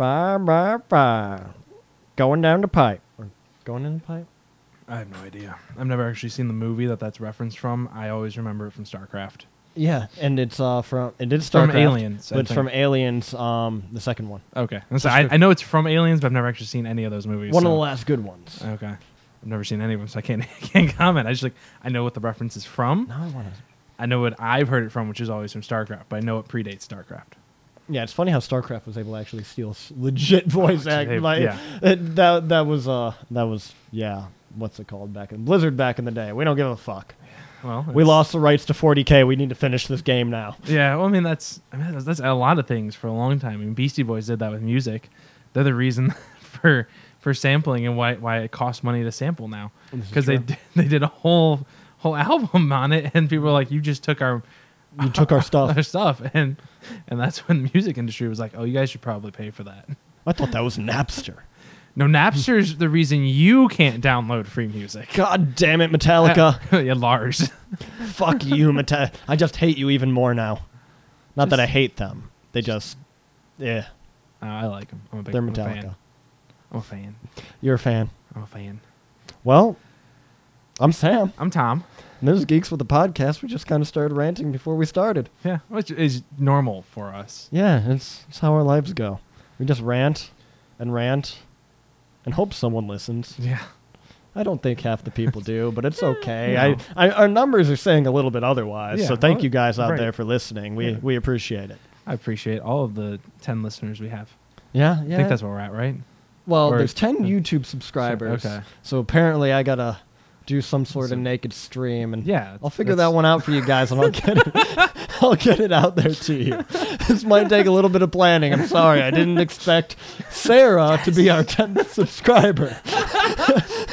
Bye, bye, bye. Going down the pipe. Or going in the pipe? I have no idea. I've never actually seen the movie that that's referenced from. I always remember it from StarCraft. Yeah, and it's uh from it did start From Aliens, I but it's think. from Aliens, um, the second one, Okay, so I, I know it's from Aliens, but I've never actually seen any of those movies. one of the last good ones. Okay, I've never seen any of them, so I can't can't comment. I just like I know what the reference is from. Now I want to. I know what I've heard it from, which is always from StarCraft, but I know it predates StarCraft. Yeah, it's funny how StarCraft was able to actually steal s- legit voice they- acting. Like yeah. it- that that was uh that was yeah. What's it called back in Blizzard back in the day? We don't give a fuck. Well, We it's- lost the rights to 40k. We need to finish this game now. Yeah, well, I mean that's I mean that's, that's a lot of things for a long time. I mean, Beastie Boys did that with music. They're the reason for for sampling and why why it costs money to sample now This is because they true. did, they did a whole whole album on it, and people were like, "You just took our You took our stuff. our stuff," and and that's when the music industry was like, "Oh, you guys should probably pay for that." I thought that was Napster. No, Napster's the reason you can't download free music. God damn it, Metallica. yeah, Lars. Fuck you, Metallica. I just hate you even more now. Not that I hate them. They just, yeah, Oh, I like them. I'm a big they're I'm a Metallica. fan. I'm a fan. You're a fan. I'm a fan. Well, I'm Sam. I'm Tom. And this Geeks with the Podcast. We just kind of started ranting before we started. Yeah, which is normal for us. Yeah, it's, it's how our lives go. We just rant and rant and hope someone listens. Yeah. I don't think half the people do, but it's okay. No. I, I, our numbers are saying a little bit otherwise. Yeah, so thank well, you guys out right. there for listening. We Yeah. we appreciate it. I appreciate all of the 10 listeners we have. Yeah, yeah. I think that's where we're at, right? well, or- there's 10 uh, YouTube subscribers. okay. So apparently I got to do some sort So- of naked stream and Yeah. I'll figure that one out for you guys and I'll get it I'll get it out there to you. this might take a little bit of planning. I'm sorry. I didn't expect Sarah to be our 10th subscriber.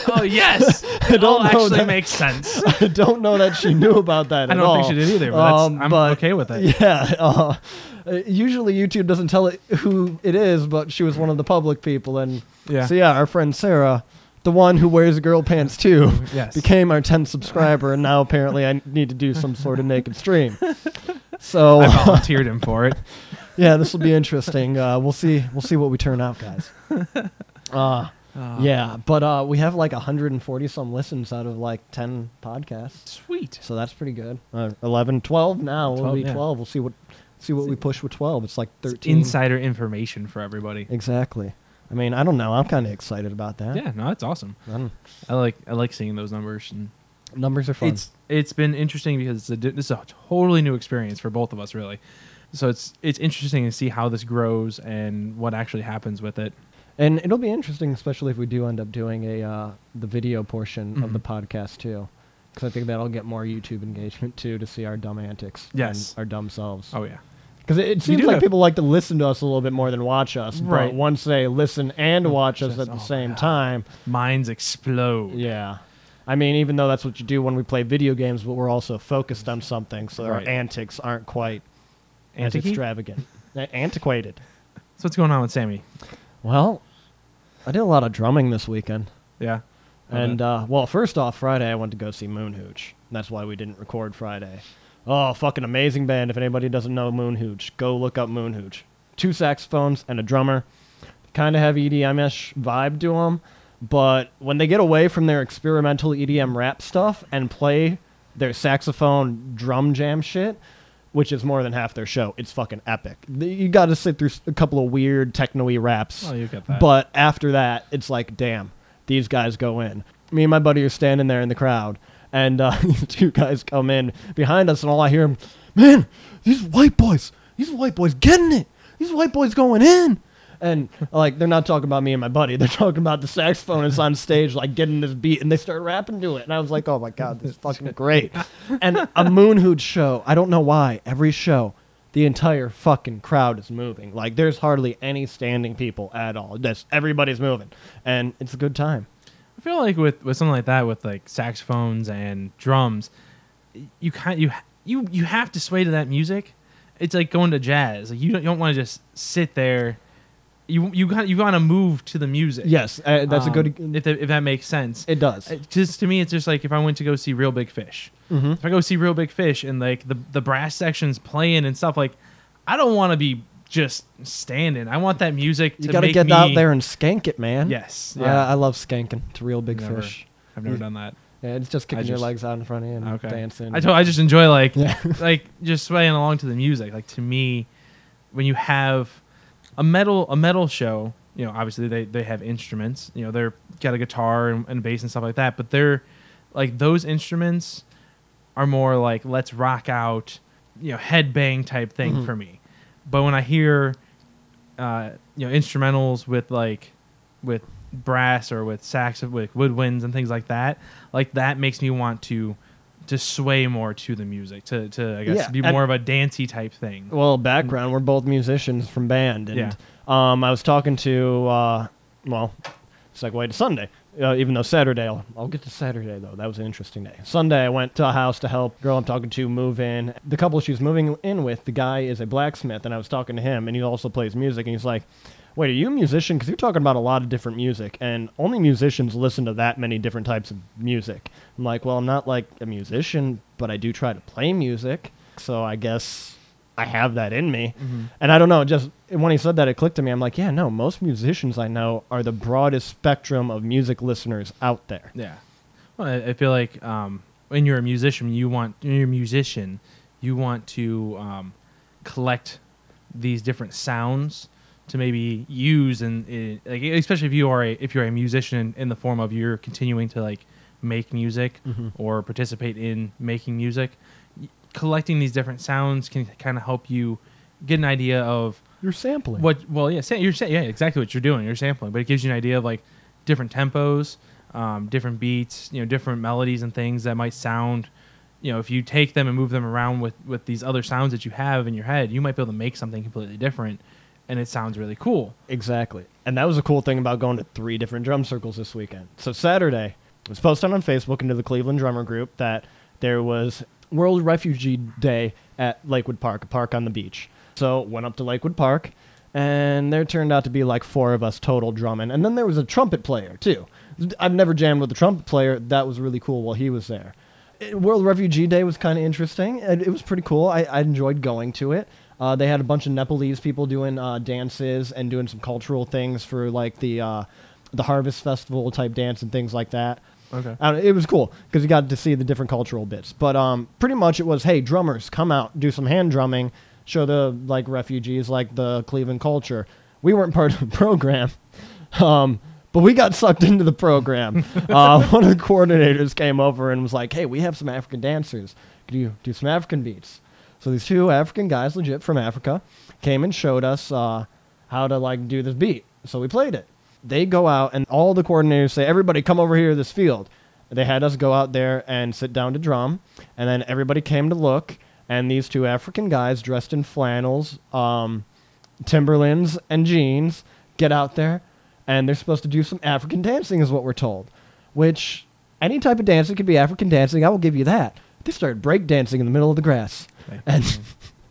Oh, yes. it All actually that- makes sense. I don't know that she knew about that I don't all. think she did either, but, Um, I'm but- okay with it. Yeah. Uh, usually YouTube doesn't tell it who it is, but she was one of the public people, and Yeah. so yeah, our friend Sarah, the one who wears girl pants too, Yes. became our 10th subscriber, and now apparently I need to do some sort of naked stream. So I volunteered him for it. yeah, this will be interesting. Uh, we'll see. We'll see what we turn out, guys. Uh, Uh, yeah, but uh, we have like 140 some listens out of like 10 podcasts. Sweet. So that's pretty good. Uh, 11, 12 now. We'll 12, be yeah. 12. We'll see what see what we push with 12. It's like It's 13. insider information for everybody. Exactly. I mean, I don't know. I'm kind of excited about that. Yeah, no, that's awesome. I I like I like seeing those numbers and numbers are fun. it's it's been interesting because it's a, di- this is a totally new experience for both of us really. So it's it's interesting to see how this grows and what actually happens with it. and it'll be interesting, especially if we do end up doing a uh, the video portion of the Mhm. podcast too, because I think that'll get more YouTube engagement too to see our dumb antics. Yes. And our dumb selves. Oh yeah. Because it, it seems like have- people like to listen to us a little bit more than watch us. Right. But once they listen and watch us at the oh, same time, Minds explode. Yeah. I mean, even though that's what you do when we play video games, but we're also focused on something, so Right. our antics aren't quite as extravagant. Antiquated. So what's going on with Sammy? Well, I did a lot of drumming this weekend. Yeah. And, uh, well, first off, Friday I went to go see Moon Hooch. That's why we didn't record Friday. Oh, fucking amazing band. If anybody doesn't know Moon Hooch, go look up Moon Hooch. Two saxophones and a drummer. Kind of have EDM-ish vibe to them. But when they get away from their experimental EDM rap stuff and play their saxophone drum jam shit, which is more than half their show, it's fucking epic. You got to sit through a couple of weird techno-y raps. Oh, you got that. But after that, it's like, damn, these guys go in. Me and my buddy are standing there in the crowd, and uh, these two guys come in behind us, and all I hear them, man, these white boys, these white boys getting it. These white boys going in. And like they're not talking about me and my buddy, they're talking about the saxophonist on stage, like getting this beat, and they start rapping to it. And I was like, oh my god, this is fucking great. And a Moon Hooch show, I don't know why, every show, the entire fucking crowd is moving. Like there's hardly any standing people at all. Just everybody's moving, and it's a good time. I feel like with, with something like that, with like saxophones and drums, you kind you you you have to sway to that music. It's like going to jazz. Like you don't, you don't want to just sit there. You you got you got to move to the music. Yes, uh, that's a Um, good. If that, if that makes sense. it does. Just to me, it's just like if I went to go see Real Big Fish. Mhm. If I go see Real Big Fish and like the the brass sections playing and stuff, like I don't want to be just standing. I want that music. You got to get me, out there and skank it, man. Yes. Yeah. Yeah. I love skanking. It's a real big Never. fish. I've never done that. Yeah, it's just kicking your legs out in front of you and Okay. dancing. I I just enjoy like Yeah. like just swaying along to the music. Like to me, when you have a metal a metal show, you know, obviously they they have instruments. You know, they're got a guitar and, and bass and stuff like that. But they're like those instruments are more like let's rock out, you know, headbang type thing Mhm. for me. But when I hear, uh, you know, instrumentals with like with brass or with sax with woodwinds and things like that, like that makes me want to to sway more to the music, to to I guess Yeah, be more of a dancey type thing. Well, background, we're both musicians from band, and Yeah. um, I was talking to, uh, well, segue to Sunday. Uh, even though Saturday, I'll, I'll get to Saturday though. That was an interesting day. Sunday, I went to a house to help girl I'm talking to move in. The couple she's moving in with, the guy is a blacksmith, and I was talking to him, and he also plays music, and he's like, "Wait, are you a musician? Because you're talking about a lot of different music, and only musicians listen to that many different types of music." I'm like, "Well, I'm not like a musician, but I do try to play music, so I guess." I have that in me. And I don't know, just when he said that, it clicked to me. I'm like, yeah, no, most musicians I know are the broadest spectrum of music listeners out there. Yeah. Well, I, I feel like um, when you're a musician, you want when you're a musician, you want to um, collect these different sounds to maybe use and in, like especially if you are a if you're a musician in the form of you're continuing to like make music Mhm. or participate in making music collecting these different sounds can kind of help you get an idea of You're sampling. what well yeah sa- you're sa- yeah exactly what you're doing you're sampling but it gives you an idea of like different tempos um, different beats you know different melodies and things that might sound you know if you take them and move them around with with these other sounds that you have in your head you might be able to make something completely different and it sounds really cool Exactly. And that was a cool thing about going to three different drum circles this weekend. So Saturday, it was posted on Facebook into the Cleveland Drummer Group that there was World Refugee Day at Lakewood Park, a park on the beach. So went up to Lakewood Park, and there turned out to be like four of us total drumming. And then there was a trumpet player too. I've never jammed with a trumpet player. That was really cool while he was there. It- World Refugee Day was kind of interesting. It, it was pretty cool. I, I enjoyed going to it. Uh, they had a bunch of Nepalese people doing uh, dances and doing some cultural things for like the uh, the Harvest Festival type dance and things like that. Okay don't- it was cool because you got to see the different cultural bits. But um, pretty much it was, hey, drummers, come out, do some hand drumming, show the like refugees like the Cleveland culture. We weren't part of the program, um, but we got sucked into the program. uh, one of the coordinators came over and was like, hey, we have some African dancers. Could you do some African beats? So these two African guys, legit from Africa, came and showed us uh, how to like do this beat. So we played it. They go out and all the coordinators say, "Everybody, come over here to this field." They had us go out there and sit down to drum, and then everybody came to look. And these two African guys dressed in flannels, um, Timberlands, and jeans get out there, and they're supposed to do some African dancing, is what we're told. Which any type of dancing could be African dancing. I will give you that. They started break dancing in the middle of the grass. And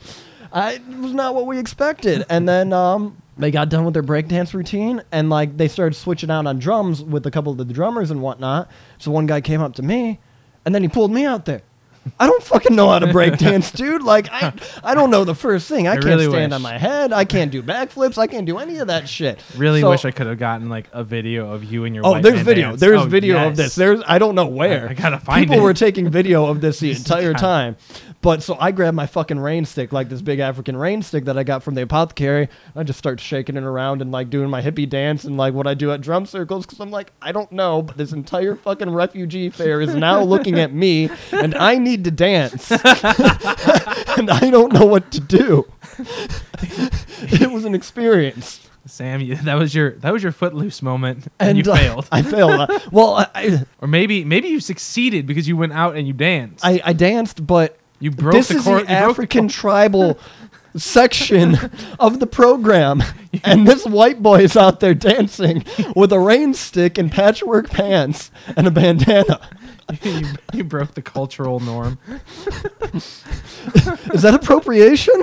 I, it was not what we expected. And then um, they got done with their breakdance routine, and like they started switching out on drums with a couple of the drummers and whatnot. So one guy came up to me, and then he pulled me out there. I don't fucking know how to breakdance, dude. Like I, I don't know the first thing. I, I can't really stand wish. on my head. I can't do backflips. I can't do any of that shit. really So- wish i could have gotten like a video of you and your Oh, there's video. dance. There's Oh, video of this. There's I don't know where. I gotta find it. People it. were taking video of this the entire time. But so I grab my fucking rain stick, like this big African rain stick that I got from the apothecary. I just start shaking it around and like doing my hippie dance and like what I do at drum circles because I'm like I don't know, but this entire fucking refugee fair is now looking at me and I need to dance and I don't know what to do. it was an experience. sam you, that was your that was your footloose moment and, you uh, failed I failed. Uh, well, I, I, or maybe maybe you succeeded because you went out and you danced I, I danced, but you broke this the is the broke the African tribal section of the program, and this white boy is out there dancing with a rain stick and patchwork pants and a bandana. you, you broke the cultural norm. Is that appropriation?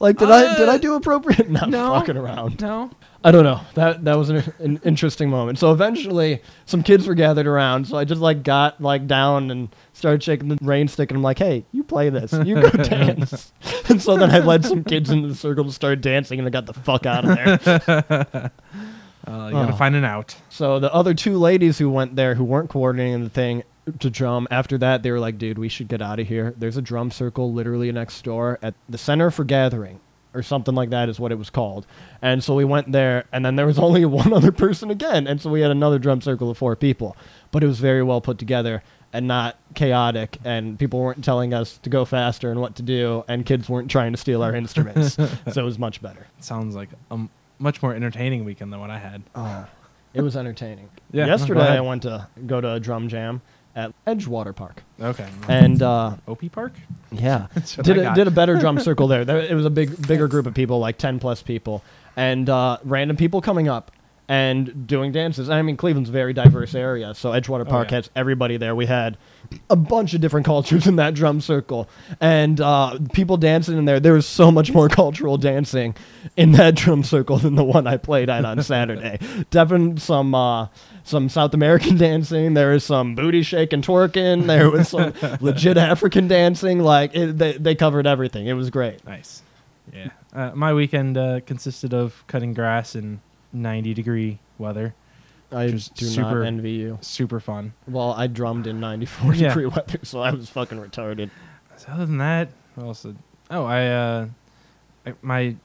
Like, did I did I do appropriate? Not no. fucking around. No. I don't know. That that was an, an interesting moment. So eventually, some kids were gathered around. So I just like got like down and started shaking the rain stick, and I'm like, "Hey, you play this. You go dance." and so then I led some kids into the circle to start dancing, and I got the fuck out of there. Uh, you gotta Oh. find an out. so the other two ladies who went there, who weren't coordinating the thing to drum, after that they were like, "Dude, we should get out of here. There's a drum circle literally next door at the Center for Gathering." Or something like that is what it was called. And so we went there, and then there was only one other person again. And so we had another drum circle of four people. But it was very well put together and not chaotic. And people weren't telling us to go faster and what to do. And kids weren't trying to steal our instruments. so it was much better. Sounds like a m- much more entertaining weekend than what I had. Oh, it was entertaining. Yeah, Yesterday. I went to go to a drum jam at Edgewater Park. Okay. And uh, Opie Park. yeah, did I a, got. did a better drum circle there. there. It was a big bigger group of people, like ten plus people, and uh, random people coming up and doing dances. I mean, Cleveland's a very diverse area, so Edgewater Oh, Park yeah. has everybody there. We had a bunch of different cultures in that drum circle, and uh, people dancing in there. There was so much more cultural dancing in that drum circle than the one I played at on Saturday. Definitely some. Uh, some South American dancing. There was some booty shaking, twerking. There was some legit African dancing. Like it, they, they covered everything. It was great. Nice. Yeah. Uh, my weekend uh, consisted of cutting grass in 90 degree weather. I Just do super- not envy you. Super fun. Well, I drummed in 94 Yeah. degree weather, so I was fucking retarded. So other than that, what else? Did, oh, I uh, I- my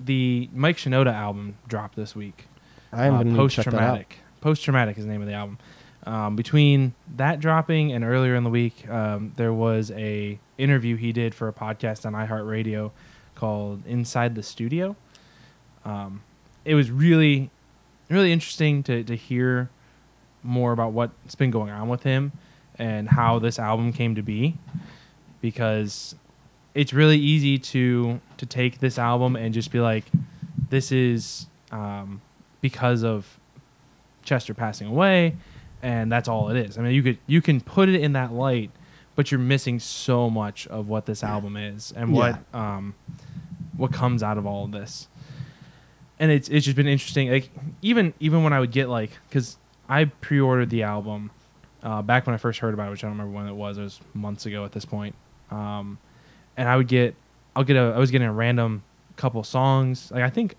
the Mike Shinoda album dropped this week. I haven't even post checked that out. traumatic. Post traumatic is the name of the album. Um, between that dropping and earlier in the week, um, there was a interview he did for a podcast on iHeartRadio called Inside the Studio. Um, it was really, really interesting to to hear more about what's been going on with him and how this album came to be, because it's really easy to to take this album and just be like, this is um, because of Chester passing away, and that's all it is. I mean, you could you can put it in that light, but you're missing so much of what this album is and what um, what comes out of all of this. And it's it's just been interesting. Like even even when I would get like because I pre-ordered the album uh, back when I first heard about it, which I don't remember when it was. It was months ago at this point. Um, and I would get I'll get a I was getting a random couple songs. Like I think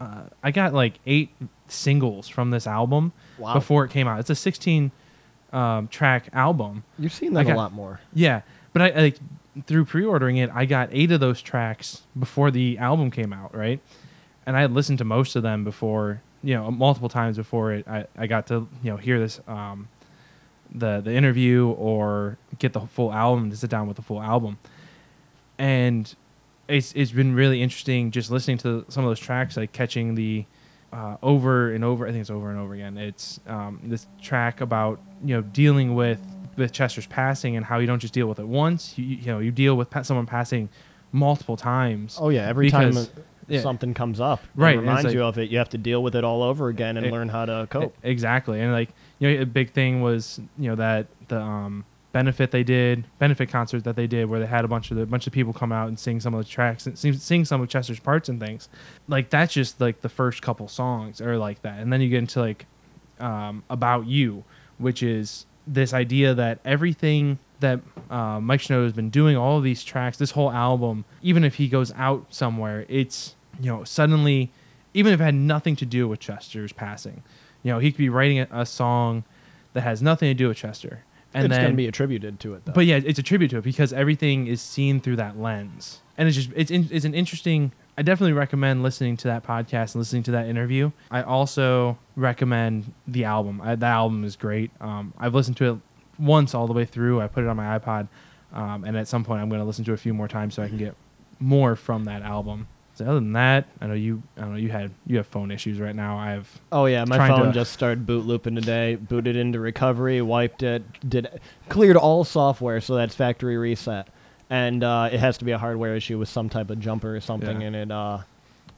uh, I got like eight singles from this album Wow. before it came out. It's a 16 um, track album. You've seen that a lot more. Yeah, but I like through pre-ordering it, I got eight of those tracks before the album came out, right? And I had listened to most of them before, you know, multiple times before it. I, I got to you know hear this um, the the interview or get the full album to sit down with the full album, and it's it's been really interesting just listening to some of those tracks, like catching the uh, over and over. I think it's over and over again. It's um, this track about you know dealing with with Chester's passing and how you don't just deal with it once. You, you know you deal with someone passing multiple times. Oh yeah, every time yeah. something comes up, Right, it reminds like- you of it. You have to deal with it all over again and It- learn how to cope. E- Exactly, and like you know, a big thing was you know that the um, benefit they did, benefit concert that they did, where they had a bunch of the bunch of people come out and sing some of the tracks and sing, sing some of Chester's parts and things. Like that's just like the first couple songs or like that, and then you get into like um, about you, which is this idea that everything that uh, Mike Shinoda has been doing, all of these tracks, this whole album, even if he goes out somewhere, it's you know suddenly, even if it had nothing to do with Chester's passing, you know he could be writing a, a song that has nothing to do with Chester, and it's then going to be attributed to it, though. but yeah, it's a tribute to it because everything is seen through that lens, and it's just it's in, it's an interesting. I definitely recommend listening to that podcast and listening to that interview. I also recommend the album. I, the album is great. Um, I've listened to it once all the way through. I put it on my iPod, um, and at some point I'm going to listen to it a few more times so I can get more from that album. So other than that, I know you. I know you had you have phone issues right now. I have Oh yeah, my phone to- just started boot looping today. Booted into recovery, wiped it, did cleared all software, so that's factory reset. And uh, it has to be a hardware issue with some type of jumper or something Yeah. in it, uh,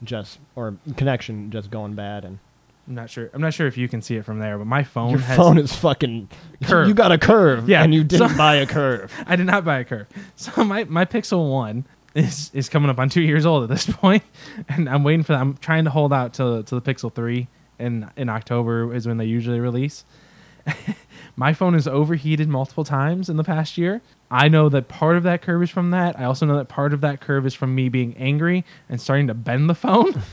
just or connection just going bad. And I'm not sure. I'm not sure if you can see it from there, but my phone your phone is fucking. Curve. You got a curve, Yeah, and you didn't so- buy a curve. I did not buy a curve. So my, my Pixel One is is coming up on two years old at this point, and I'm waiting for that. I'm trying to hold out till to the Pixel Three, in in October is when they usually release. My phone has overheated multiple times in the past year. I know that part of that curve is from that. I also know that part of that curve is from me being angry and starting to bend the phone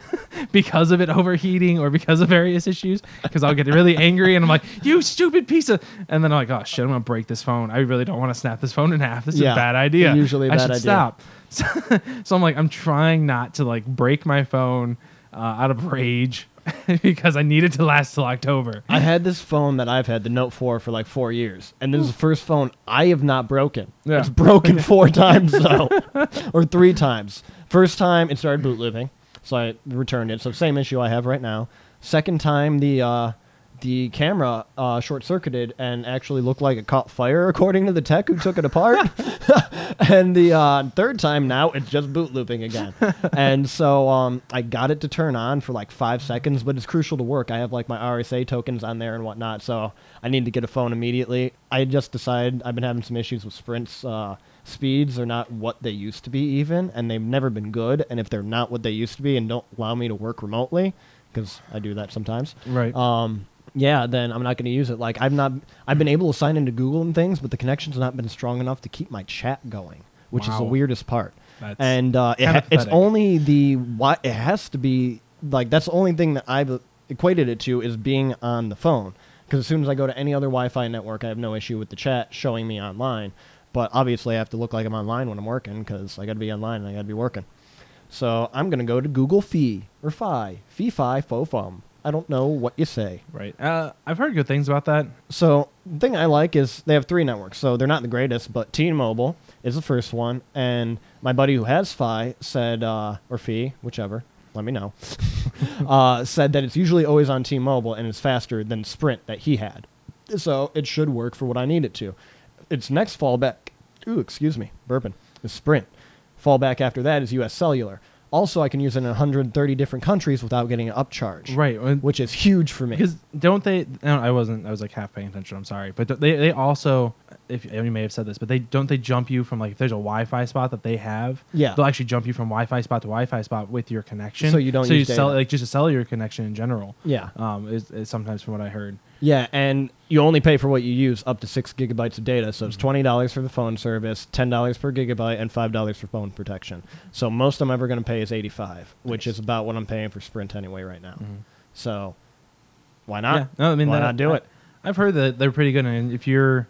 because of it overheating or because of various issues. Because I'll get really angry and I'm like, "You stupid piece of," and then I'm like, "Oh shit, I'm gonna break this phone. I really don't want to snap this phone in half. This is Yeah, a bad idea. usually a I bad should idea. stop." So, so I'm like, I'm trying not to like break my phone uh, out of rage because I need it to last till October. I had this phone that I've had, the Note 4, for like four years, and this is the first phone I have not broken. Yeah. It's broken four times though, or three times. First time it started boot looping, so I returned it. So same issue I have right now. Second time the uh, the camera uh, short circuited and actually looked like it caught fire, according to the tech who took it apart. and the uh, third time now it's just boot looping again. and so um, I got it to turn on for like five seconds, but it's crucial to work. I have like my RSA tokens on there and whatnot, so I need to get a phone immediately. I just decided I've been having some issues with Sprint's uh, speeds. They're not what they used to be, even, and they've never been good. And if they're not what they used to be and don't allow me to work remotely, because I do that sometimes, Right. um, yeah, then I'm not going to use it. Like I've not, I've been able to sign into Google and things, but the connection's not been strong enough to keep my chat going, which is the Wow. weirdest part. That's and uh, it kinda ha- it's pathetic. only the why it has to be like that's the only thing that I've equated it to is being on the phone. Because as soon as I go to any other Wi-Fi network, I have no issue with the chat showing me online. But obviously, I have to look like I'm online when I'm working because I got to be online and I got to be working. So I'm gonna go to Google Fi or Fi, Fi Fi Fo Fum. I don't know what you say. right. Uh, I've heard good things about that. So the thing I like is they have three networks. So they're not the greatest, but T-Mobile is the first one, and my buddy who has Fi said, uh, or Fi, whichever, let me know, uh, said that it's usually always on T-Mobile and it's faster than Sprint that he had. So it should work for what I need it to. Its next fallback, ooh, excuse me, burping, is Sprint. Fallback after that is U.S. Cellular. Also, I can use it in 130 different countries without getting an upcharge, Right. and- which is huge for me. Because don't they? No, I wasn't. I was like half paying attention. I'm sorry, but they they also, if you may have said this, but they don't they jump you from like if there's a Wi-Fi spot that they have. Yeah. They'll actually jump you from Wi-Fi spot to Wi-Fi spot with your connection. So you don't So you sell like just a cellular connection in general. yeah. Um, is, is sometimes from what I heard. Yeah, and you only pay for what you use up to six gigabytes of data. So it's twenty dollars for the phone service, ten dollars per gigabyte, and five dollars for phone protection. So most I'm ever going to pay is eighty five, which is about what I'm paying for Sprint anyway right now. Mhm. So why not? yeah. No, I mean why that- not do I- it? I've heard that they're pretty good, and if you're,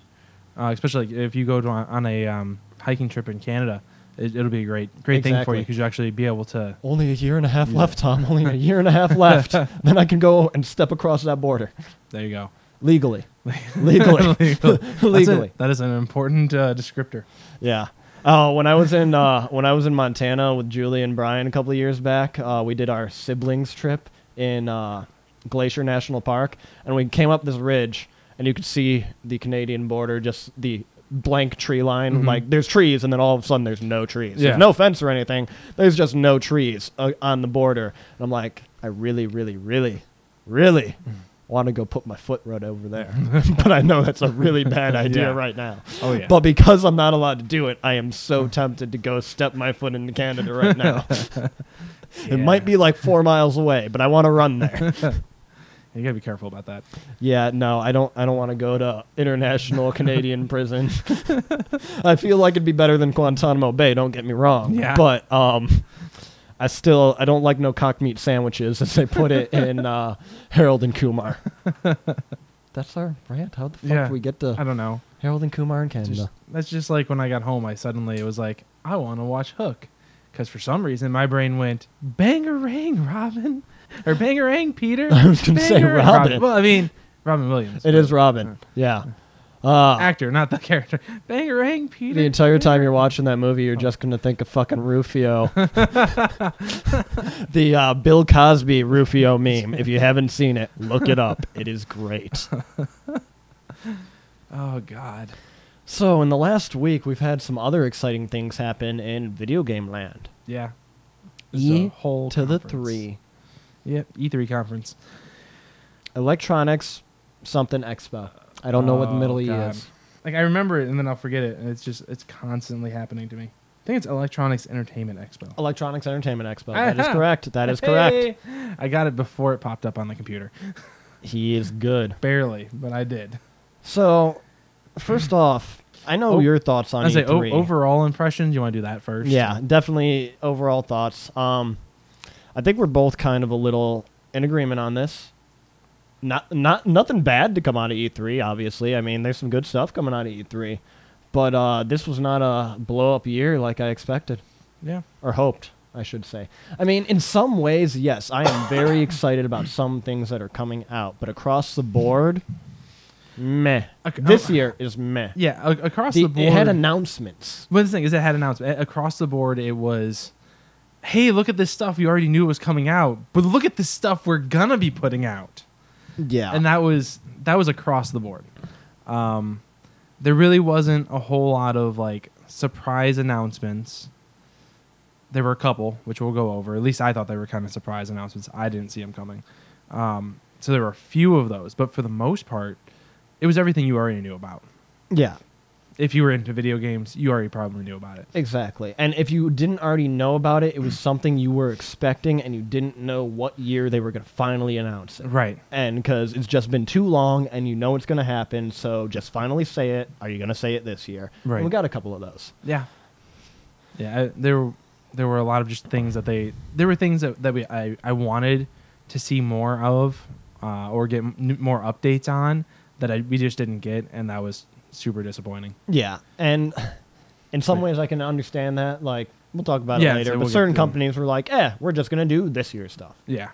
uh, especially like if you go to on, on a um, hiking trip in Canada, it, it'll be a great great thing for you because you'll actually be able to. Only a year and a half Yeah. left, Tom. Only a year and a half left. then I can go and step across that border There you go. legally. Legally. Legal. That's a- Legally. that is an important uh, descriptor. Yeah. Oh, when I was in uh, when I was in Montana with Julie and Brian a couple of years back, uh, we did our siblings trip in uh, Glacier National Park, and we came up this ridge, and you could see the Canadian border, just the blank tree line. Mhm. Like there's trees, and then all of a sudden there's no trees. Yeah. There's no fence or anything. There's just no trees uh, on the border. And I'm like, I really, really, really, really. Want to go put my foot right over there, but I know that's a really bad idea Yeah. right now. Oh yeah. But because I'm not allowed to do it, I am so tempted to go step my foot into Canada right now. It might be like four miles away, but I want to run there. You gotta be careful about that. yeah, no, I don't. I don't want to go to international Canadian prison. I feel like it'd be better than Guantanamo Bay. Don't get me wrong. Yeah. But um, I still I don't like no cock meat sandwiches as they put it in uh, Harold and Kumar. That's our rant. How the fuck Yeah. do we get to I don't know. Harold and Kumar in Canada? Just, that's just like when I got home. I suddenly it was like I want to watch Hook, because for some reason my brain went bangarang Robin, or bangarang Peter. I was gonna say Bangarang Robin. Well, I mean Robin Williams. It but- is Robin. Yeah. Uh, actor, not the character. Bangarang Peter. the entire time you're watching that movie, you're just gonna think of fucking Rufio. the uh, Bill Cosby Rufio meme. If you haven't seen it, look it up. It is great. Oh God. So in the last week, we've had some other exciting things happen in video game land. Yeah. E whole to the conference. three. Yep. E3 conference. Electronics something expo. I don't know what the Oh, middle E God. is. Like I remember it and then I'll forget it, and it's just it's constantly happening to me. I think it's Electronics Entertainment Expo. Electronics Entertainment Expo. That is correct. That is correct. Hey! I got it before it popped up on the computer. He is good. Barely, but I did. So, first off, I know Oh, your thoughts on I say o- E3. overall impressions. You want to do that first? Yeah, definitely overall thoughts. Um, I think we're both kind of a little in agreement on this. Not not nothing bad to come out of E3. Obviously, I mean, there's some good stuff coming out of E3, but uh, this was not a blow up year like I expected Yeah. or hoped. I should say. I mean, in some ways, yes, I am very excited about some things that are coming out, but across the board, meh. Ac- This um, year is meh. Yeah. a- across The- the board. it had announcements. But the thing is, it had announcement across the board. It was, hey, look at this stuff we already knew it was coming out, but look at this stuff we're gonna be putting out, Yeah. and that was that was across the board. Um, there really wasn't a whole lot of like surprise announcements. There were a couple, which we'll go over. At least I thought they were kind of surprise announcements. I didn't see them coming. Um, so there were a few of those, but for the most part, it was everything you already knew about. yeah. If you were into video games, you already probably knew about it. Exactly. And if you didn't already know about it, it was something you were expecting and you didn't know what year they were going to finally announce it. Right. And because it's just been too long and you know it's going to happen, so just finally say it. Are you going to say it this year? And Right. we got a couple of those. Yeah. Yeah, I, there were there were a lot of just things that they there were things that, that we I, I wanted to see more of uh, or get m- more updates on that I, we just didn't get and that was super disappointing. Yeah. And in some ways, I can understand that. Like, we'll talk about Yeah, it later. so but we'll get certain to companies were like, eh, we're just going to do this year's stuff. Yeah.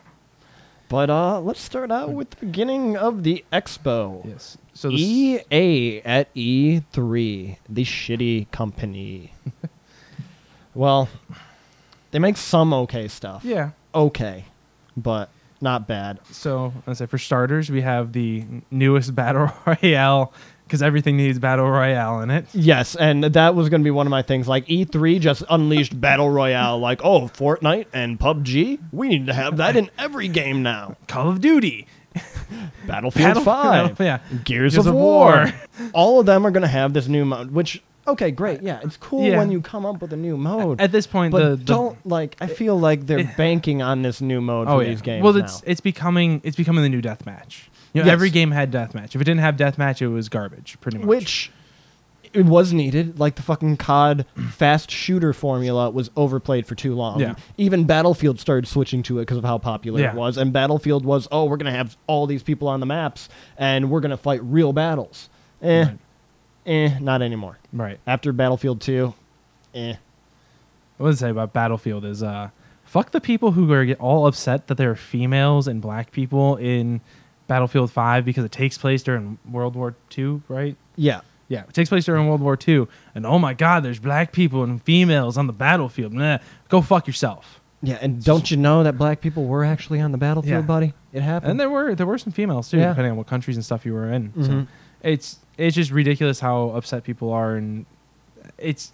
But uh, let's start out with the beginning of the expo. Yes. So this, EA at E3, the shitty company. well, they make some okay stuff. yeah. Okay, but not bad. So I say for starters, we have the newest battle royale because everything needs battle royale in it. Yes, and that was going to be one of my things. Like E3 just unleashed battle royale. Like, oh, Fortnite and PUBG. We need to have that in every game now. Call of Duty. Battlefield Battle- 5. yeah. Gears, Gears of, of War. War. All of them are going to have this new mode, which okay, great. Yeah, it's cool Yeah. when you come up with a new mode. At this point, but the, the don't like. I feel like they're it- banking on this new mode oh, for oh yeah. these games well, now. it's it's becoming it's becoming the new deathmatch. You know, Yes. every game had deathmatch. If it didn't have deathmatch, it was garbage, pretty much. which it was needed. Like the fucking COD fast shooter formula was overplayed for too long. Yeah. Even Battlefield started switching to it because of how popular Yeah. it was. And Battlefield was, oh, we're gonna have all these people on the maps and we're gonna fight real battles. Eh, Right. eh, not anymore. right. After Battlefield 2, eh. What I would say about Battlefield is uh, fuck the people who are get all upset that there are females and black people in Battlefield Five because it takes place during World War II, right? Yeah. Yeah, it takes place during World War II, and oh my God, there's black people and females on the battlefield. Nah, go fuck yourself. Yeah, and don't you know that black people were actually on the battlefield, Yeah. buddy? It happened. And there were there were some females too, Yeah. depending on what countries and stuff you were in. So Mhm. it's it's just ridiculous how upset people are, and it's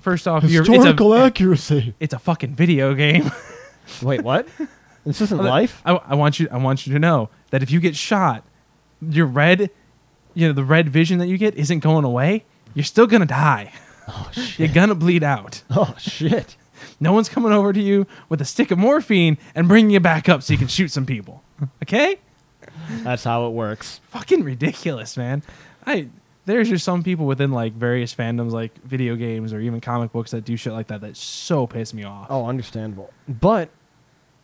first off, you're, it's Historical a accuracy. it's a fucking video game. Wait, what? This isn't life? I, I want you I want you to know that if you get shot, your red, you know, the red vision that you get isn't going away. You're still gonna die. Oh, shit. You're gonna bleed out. Oh, shit. No one's coming over to you with a stick of morphine and bringing you back up so you can shoot some people. Okay? That's how it works. Fucking ridiculous, man. I there's just some people within like various fandoms, like video games or even comic books, that do shit like that. That so piss me off. Oh, understandable. But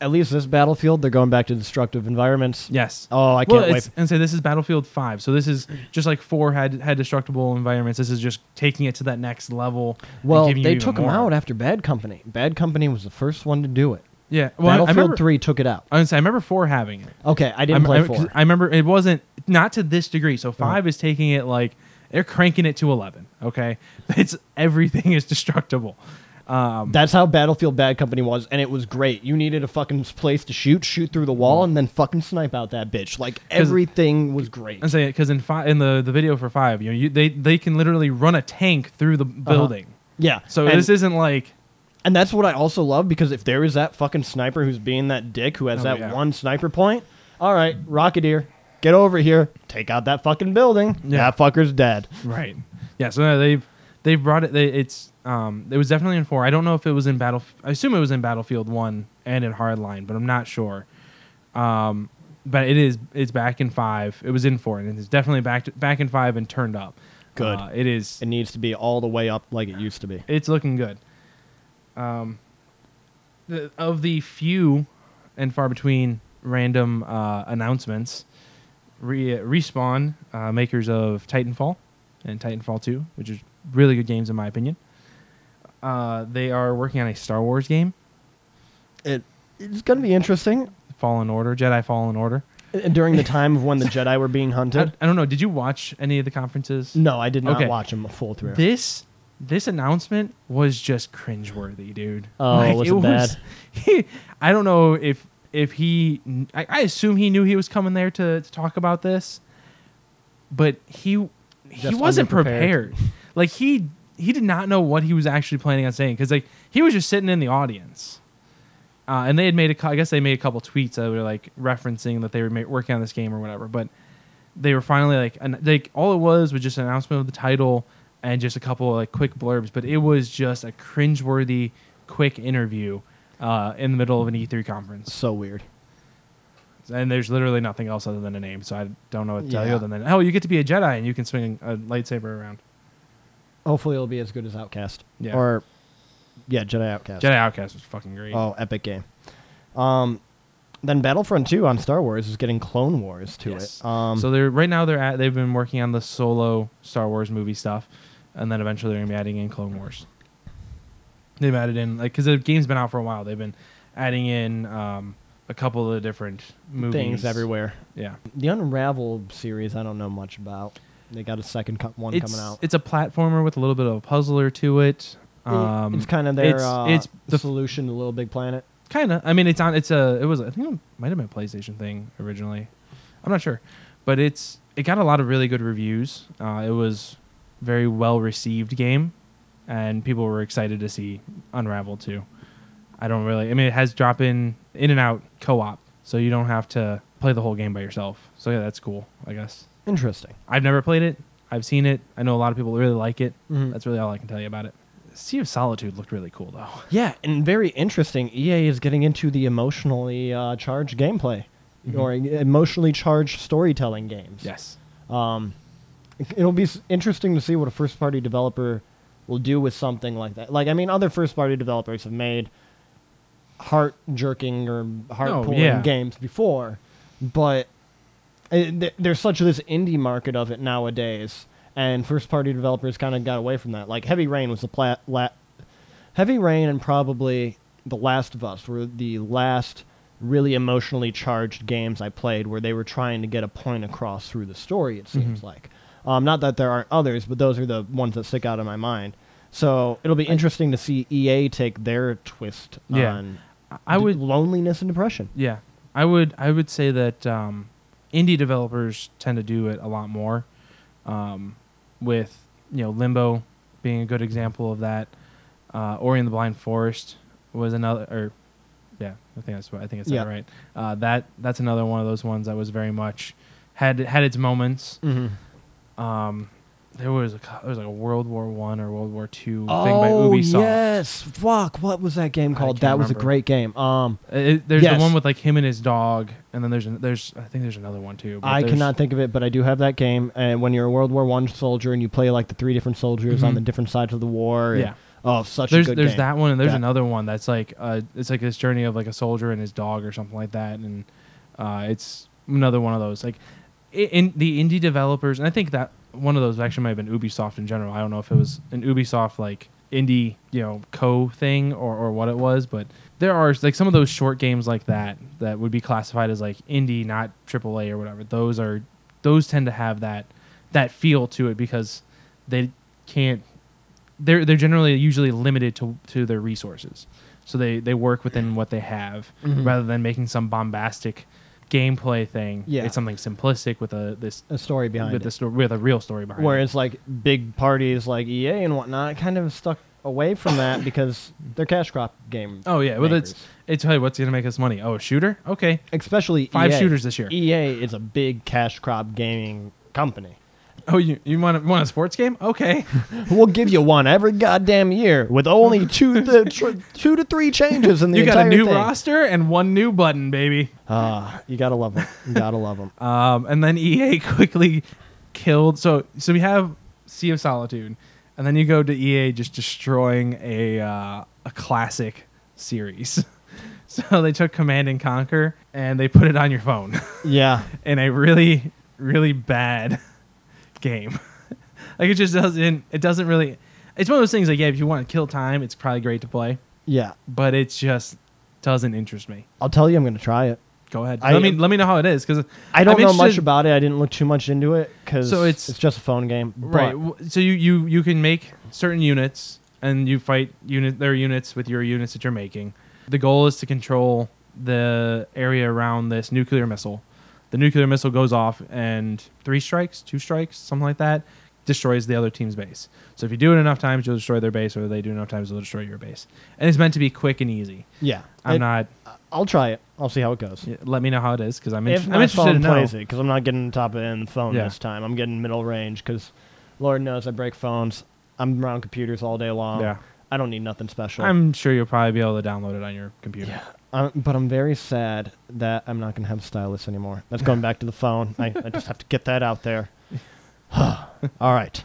at least this battlefield, they're going back to destructive environments. yes. Oh, I can't it's, wait. and say this is Battlefield Five, so this is just like four had had destructible environments. This is just taking it to that next level. Well, they took them more. out after Bad Company. Bad Company was the first one to do it. Yeah, well, I- I Battlefield remember, 3 took it out. I, was say, I remember four having it. Okay, I didn't I'm- play I, 4. 'cause I remember it wasn't not to this degree. So 5 is taking it like they're cranking it to eleven. Okay, it's everything is destructible. Um, That's how Battlefield Bad Company was, and it was great. You needed a fucking place to shoot, shoot through the wall, and then fucking snipe out that bitch. Like, everything was great. I'm saying because in five in the, the video for five, you know, you, they they can literally run a tank through the building. Yeah. So and, this isn't like and that's what I also love because if there is that fucking sniper who's being that dick who has Oh, that yeah. one sniper point, all right, Rocketeer, get over here, take out that fucking building. Yeah. That fucker's dead. right. Yeah. So they've they've brought it. They, it's um, it was definitely in four. I don't know if it was in battle. I assume it was in Battlefield One and in Hardline, but I'm not sure. Um, but it is. It's back in five. It was in four, and it's definitely back to, back in five and turned up. Good. Uh, it is. It needs to be all the way up like it used to be. It's looking good. Um, the, of the few and far between random uh, announcements, Re- Respawn, uh, makers of Titanfall and Titanfall 2, which is really good games in my opinion, uh, they are working on a Star Wars game, It it's gonna be interesting. Fallen Order, Jedi Fallen Order. Uh, During the time of when the Jedi were being I, hunted. I don't know. Did you watch any of the conferences? No, I did not Okay. watch them full through. This this announcement was just cringeworthy, dude. Oh, was it He, I don't know if if he. I, I assume he knew he was coming there to, to talk about this, but he he Just wasn't underprepared. prepared. Like he he did not know what he was actually planning on saying because like he was just sitting in the audience. Uh, and they had made a, I guess they made a couple tweets that were like referencing that they were ma- working on this game or whatever. But they were finally like, an, like all it was was just an announcement of the title and just a couple of, like quick blurbs. But it was just a cringeworthy quick interview uh, in the middle of an E3 conference. so weird. And there's literally nothing else other than a name, so I don't know what to tell you Yeah. other than oh, you get to be a Jedi and you can swing a lightsaber around. Hopefully, it'll be as good as Outcast. Yeah. Or, yeah, Jedi Outcast. Jedi Outcast was fucking great. Oh, epic game. Um, then Battlefront 2 on Star Wars is getting Clone Wars to Yes. it. Um, so they're right now they're at they've been working on the solo Star Wars movie stuff, and then eventually they're gonna be adding in Clone Wars. They've added in like because the game's been out for a while. They've been adding in um, a couple of different movies things everywhere. Yeah, The Unravel series, I don't know much about. They got a second co- one it's coming out. it's a platformer with a little bit of a puzzler to it. Um, it's kind of their it's- uh, it's the- solution to Little Big Planet. kind of. I mean, it's on. It's a. It was. I think it might have been a PlayStation thing originally. I'm not sure, but it's. It got a lot of really good reviews. Uh, it was very well received game, and people were excited to see Unravel too. I don't really. I mean, it has drop in in and out co-op, so you don't have to play the whole game by yourself. So yeah, that's cool. I guess Interesting. I've never played it. I've seen it. I know a lot of people really like it. Mhm. That's really all I can tell you about it. Sea of Solitude looked really cool though. Yeah, and very interesting. EA is getting into the emotionally uh, charged gameplay Mhm. or emotionally charged storytelling games. Yes. Um, it'll be interesting to see what a first party developer will do with something like that. Like, I mean, other first party developers have made heart jerking or heart pulling Oh, yeah. games before, but it, there's such this indie market of it nowadays, and first party developers kind of got away from that. Like, Heavy Rain was the pla- la- Heavy Rain and probably The Last of Us were the last really emotionally charged games I played where they were trying to get a point across through the story, it seems Mhm. like. Um, not that there aren't others, but those are the ones that stick out in my mind. So it'll be interesting to see EA take their twist Yeah. on I would loneliness and depression. Yeah, I would. I would say that um, indie developers tend to do it a lot more. Um, with you know Limbo being a good example of that. Uh, Ori and the Blind Forest was another. Or yeah, I think that's what I think it's Yeah. right. Uh, that that's another one of those ones that was very much had had its moments. Mm-hmm. Um, there was a there was like a World War One or World War Two thing by Oh Ubisoft. yes, fuck! What was that game called? That was a great game. Um, it- there's Yes. the one with like him and his dog, and then there's an, there's I think there's another one too. I cannot think of it, but I do have that game. And when you're a World War One soldier and you play like the three different soldiers on Mhm. the different sides of the war. and- Yeah. Oh, such there's a good there's game. that one and there's That- another one that's like uh it's like this journey of like a soldier and his dog or something like that and uh it's another one of those like in the indie developers and I think that one of those actually might have been Ubisoft in general I don't know if it was an Ubisoft like indie you know co thing or or what it was but there are like some of those short games like that that would be classified as like indie not AAA or whatever those are those tend to have that that feel to it because they can't they're they're generally usually limited to to their resources. So they they work within what they have Mhm. rather than making some bombastic gameplay thing. Yeah. It's something simplistic with a this a story behind with it. a sto- with a real story behind it. Whereas like big parties like EA and whatnot kind of stuck away from that because they're cash crop game. Oh yeah, well makers. it's it's hey, what's gonna make us money? Oh, a shooter? Okay. especially Five EA. shooters this year. EA is a big cash crop gaming company. Oh, you you want a, want a sports game? Okay. We'll give you one every goddamn year with only two to tr- two to three changes in the game. you got a new thing. roster and one new button, baby. Ah, you gotta love them. You gotta love them. Um, and then EA quickly killed. So so we have Sea of Solitude, and then you go to EA just destroying a uh, a classic series. so they took Command and Conquer and they put it on your phone Yeah, in a really really bad game. like it just doesn't. It doesn't really. It's one of those things like yeah, if you want to kill time, it's probably great to play, yeah. but it just doesn't interest me. I'll tell you, I'm gonna try it. Go ahead. I- let me let me know how it is because I don't know much about it. I didn't look too much into it because So it's- it's just a phone game. Right. But w- So you, you you can make certain units and you fight unit their units with your units that you're making. The goal is to control the area around this nuclear missile. The nuclear missile goes off and three strikes, two strikes, something like that, destroys the other team's base. So if you do it enough times, you'll destroy their base, or they do enough times, they'll destroy your base. And it's meant to be quick and easy. yeah, I'm it- not. I'll try it. I'll see how it goes. yeah, Let me know how it is because I'm, if in, my I'm interested phone to know. plays it, because I'm not getting top end of the phone Yeah. this time. I'm getting middle range because Lord knows I break phones. I'm around computers all day long. Yeah. I don't need nothing special. I'm sure you'll probably be able to download it on your computer. Yeah. Um, but I'm very sad that I'm not going to have a stylus anymore. That's going back to the phone. I, I just have to get that out there. All right.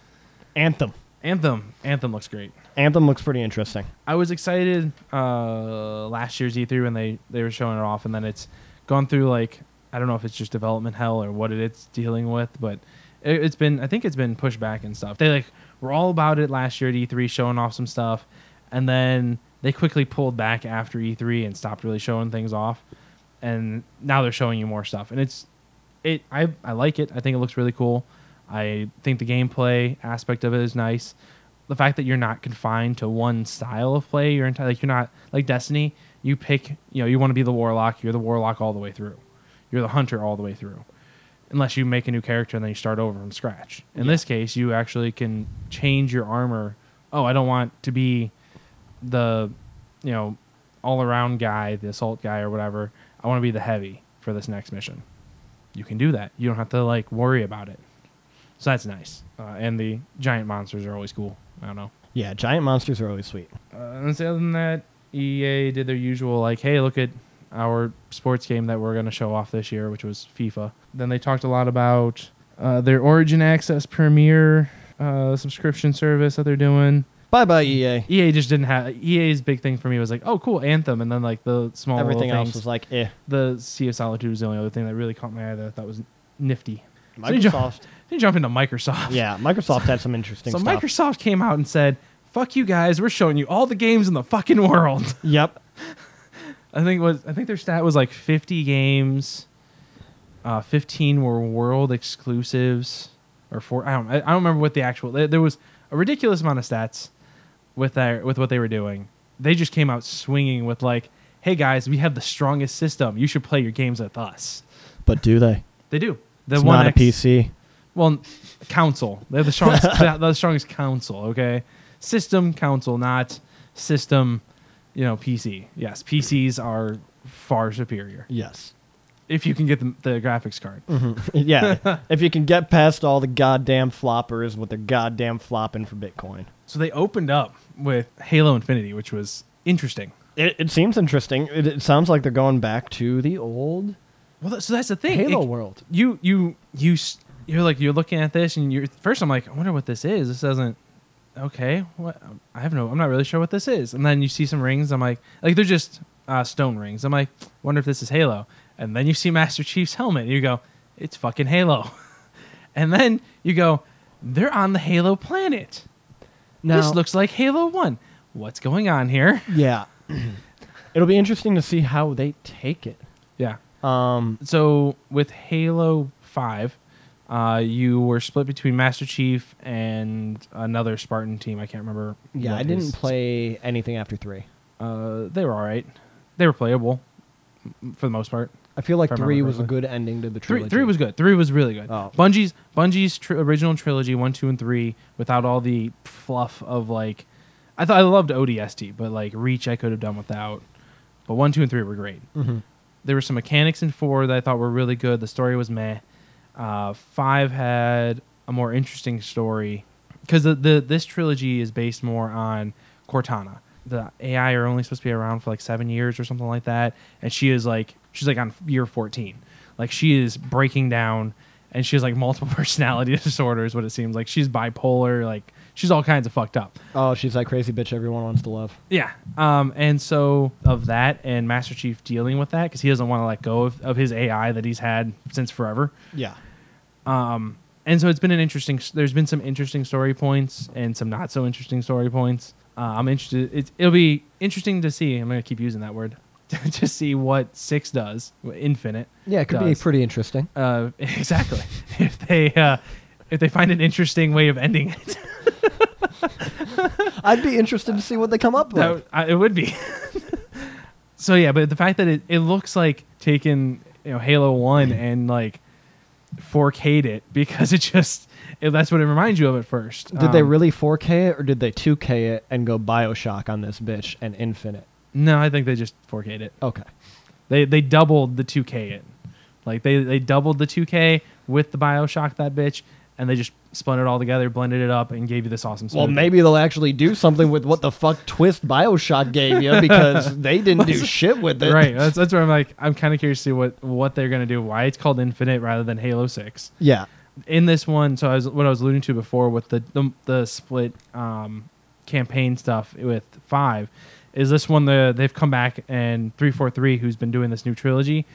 Anthem. Anthem. Anthem looks great. Anthem looks pretty interesting. I was excited uh, last year's E3 when they, they were showing it off, and then it's gone through like I don't know if it's just development hell or what it's dealing with, but it, it's been I think it's been pushed back and stuff. They like were all about it last year at E3, showing off some stuff, and then they quickly pulled back after E3 and stopped really showing things off, and now they're showing you more stuff, and it's it I I like it. I think it looks really cool. I think the gameplay aspect of it is nice. The fact that you're not confined to one style of play you're entire like you're not like destiny you pick you know you want to be the warlock you're the warlock all the way through. You're the hunter all the way through. Unless you make a new character and then you start over from scratch. In this case you actually can change your armor. Oh i don't want to be the you know all around guy the assault guy or whatever i want to be the heavy for this next mission you can do that you don't have to like worry about it so that's nice uh, and the giant monsters are always cool i don't know Yeah, giant monsters are always sweet. uh, and other than that, EA did their usual like, hey, look at our sports game that we're going to show off this year, which was FIFA. Then they talked a lot about uh, their Origin Access Premier uh, subscription service that they're doing. Bye bye, EA. EA just didn't have EA's big thing for me was like, oh, cool, Anthem, and then like the small Everything else things. was like, eh. the Sea of Solitude was the only other thing that really caught my eye that I thought was nifty. So you Microsoft. Then you jump into Microsoft. yeah, Microsoft had some interesting So stuff. Microsoft came out and said, "Fuck you guys, we're showing you all the games in the fucking world." Yep. I think was I think their stat was like 50 games. Uh, 15 were world exclusives, or four. I don't. I I don't remember what the actual. There was a ridiculous amount of stats with their with what they were doing. They just came out swinging with like, "Hey guys, we have the strongest system. You should play your games with us." But do they? They do. The it's One not a X- PC. Well, council. They're the strongest. the, the strongest council. Okay, system council, not system. You know, PC. Yes, PCs are far superior Yes. if you can get the, the graphics card. Mm-hmm. yeah. if you can get past all the goddamn floppers with their goddamn flopping for Bitcoin. So they opened up with Halo Infinity, which was interesting. It, it seems interesting. It, it sounds like they're going back to the old Well, that- so that's the thing. Halo It- world. you you you s- you're like you're looking at this and you're first I'm like I wonder what this is. This doesn't okay. What I have no I'm not really sure what this is. And then you see some rings. I'm like like they're just uh, stone rings. I'm like wonder if this is Halo. And then you see Master Chief's helmet. And you go it's fucking Halo. and then you go they're on the Halo planet. Now, this looks like Halo One. What's going on here? yeah. It'll be interesting to see how they take it. Yeah. Um, so with Halo Five, uh, you were split between Master Chief and another Spartan team. I can't remember. yeah, I didn't play anything after three. Uh, they were all right. They were playable for the most part. I feel like I three was a good ending to the Three, trilogy. three was good. Three was really good. Oh. Bungie's Bungie's tr- original trilogy, one, two, and three, without all the fluff of like, I thought I loved ODST, but like Reach, I could have done without. But one, two, and three were great. Mhm. there were some mechanics in four that I thought were really good. The story was meh. Uh, five had a more interesting story because the, the this trilogy is based more on Cortana. The AI are only supposed to be around for like seven years or something like that, and she is like she's like on year fourteen. Like she is breaking down, and she has like multiple personality disorders. What it seems like she's bipolar. Like she's all kinds of fucked up. Oh, she's that crazy bitch everyone wants to love. Yeah. Um, and so of that and Master Chief dealing with that because he doesn't want to let go of, of his AI that he's had since forever. Yeah. Um, and so it's been an interesting. There's been some interesting story points and some not so interesting story points. Uh, I'm interested. It, it'll be interesting to see. I'm gonna keep using that word to see what six does. Infinite. Yeah, it could be pretty interesting. Uh, exactly. if they uh, if they find an interesting way of ending it, I'd be interested to see what they come up with. that, I, it would be. so yeah, but the fact that it, it looks like taking you know Halo One and like 4K'd it because it just it, that's what it reminds you of at first. Did they Um, really 4K it or did they 2K it and go Bioshock on this bitch and Infinite? No, I think they just 4K'd it. Okay. They they doubled the 2K it. Like they they doubled the 2K with the BioShock that bitch, and they just spun it all together, blended it up, and gave you this awesome. Well, maybe they'll actually do something with what the fuck twist Bioshock gave you because they didn't do shit with it. right. That's that's where I'm like I'm kind of curious to see what what they're gonna do. Why it's called Infinite rather than Halo Six. Yeah. in this one, so I was what I was alluding to before with the the, the split um, campaign stuff with five, is this one the they've come back and three four three, who's been doing this new trilogy,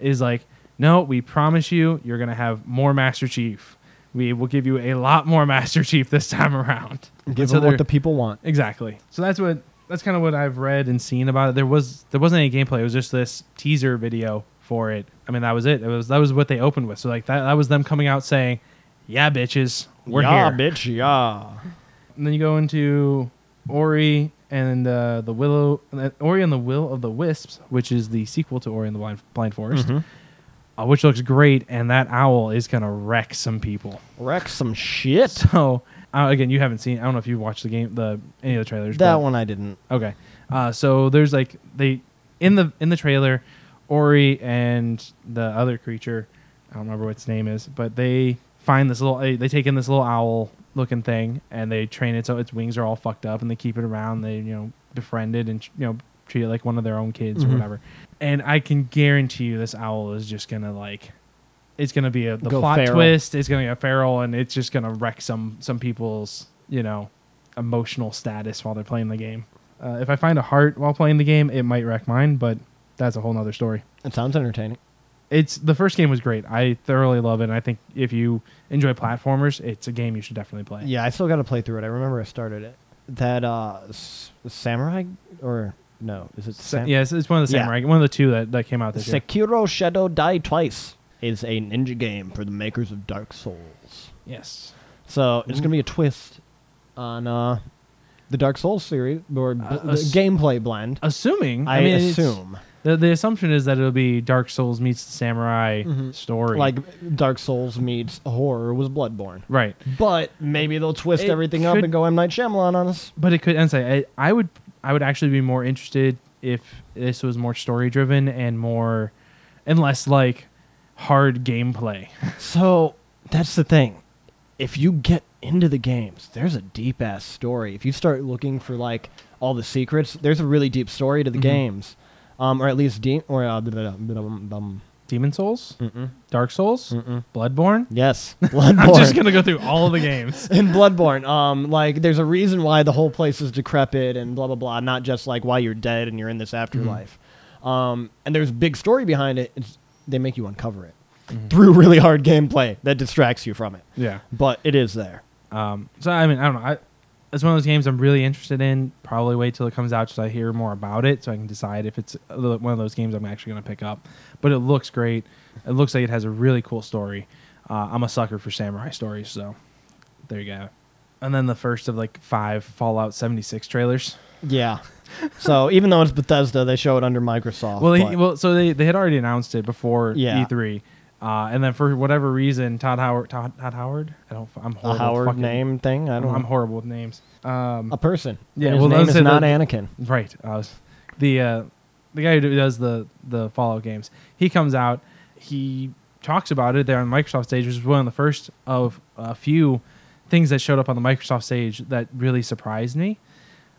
is like, no, we promise you, you're gonna have more Master Chief. We will give you a lot more Master Chief this time around. Give so them what the people want. Exactly. So that's what that's kind of what I've read and seen about it. There was there wasn't any gameplay. It was just this teaser video for it. I mean, that was it. It was that was what they opened with. So like that that was them coming out saying, "Yeah, bitches, we're yeah, here." bitch, yeah. And then you go into Ori and uh, the Willow, uh, Ori and the Will of the Wisps, which is the sequel to Ori and the Blind, Blind Forest, Mhm. uh, which looks great. And that owl is gonna wreck some people. Wreck some shit. So uh, again, you haven't seen. I don't know if you watched the game, the any of the trailers. That but- one I didn't. Okay. Uh, so there's like they in the in the trailer, Ori and the other creature, I don't remember what its name is, but they find this little they they take in this little owl looking thing and they train it so its wings are all fucked up and they keep it around. They you know befriend it and you know treat it like one of their own kids Mhm. or whatever. And I can guarantee you this owl is just gonna like. It's gonna be a the Go plot feral. twist. It's gonna get feral, and it's just gonna wreck some some people's you know emotional status while they're playing the game. Uh, if I find a heart while playing the game, it might wreck mine, but that's a whole nother story. It sounds entertaining. It's the first game was great. I thoroughly love it. And I think if you enjoy platformers, it's a game you should definitely play. Yeah, I still got to play through it. I remember I started it. That uh, s- samurai or no? Is it Sa- sam- yeah, it's, it's one of the Yeah. samurai, one of the two that, that came out this year. Sekiro Shadow Die Twice is a ninja game for the makers of Dark Souls. Yes. So it's gonna be a twist on uh, the Dark Souls series or b- Uh, the ass- gameplay blend. Assuming, I, I, mean, it's- assume the the assumption is that it'll be Dark Souls meets the samurai Mhm. story, like Dark Souls meets horror was Bloodborne, right. but maybe they'll twist It everything up could- and go M Night Shyamalan on us. But it could, and say, I, I would, I would actually be more interested if this was more story driven and more, and less like hard gameplay. So that's the thing. If you get into the games, there's a deep ass story. If you start looking for like all the secrets, there's a really deep story to the Mhm. games, um, or at least deep or uh, Demon's Souls, mm-mm, Dark Souls, mm-mm. Bloodborne. Yes, I'm just gonna go through all of the games. in Bloodborne, um, like there's a reason why the whole place is decrepit and blah blah blah. Not just like why you're dead and you're in this afterlife. Um, and there's a big story behind it. It's, they make you uncover it Mhm. through really hard gameplay that distracts you from it. Yeah. But it is there. Um, so I mean, I don't know. I, it's one of those games I'm really interested in. Probably wait till it comes out so I hear more about it, so I can decide if it's one of those games I'm actually going to pick up. But it looks great. It looks like it has a really cool story. Uh, I'm a sucker for samurai stories, so there you go. And then the first of like five Fallout 76 trailers. Yeah. so even though it's Bethesda, they show it under Microsoft. well, he, well, so they, they had already announced it before Yeah. E3, uh, and then for whatever reason, Todd Howard, Todd, Todd Howard, I don't, I'm a horrible. with Howard fucking- name thing. I don't. I'm horrible with names. Um, a person. Yeah, And his well, name is not that- Anakin. Right. I was, the uh, the guy who does the the Fallout games. He comes out. He talks about it there on Microsoft stage, which was one of the first of a few things that showed up on the Microsoft stage that really surprised me.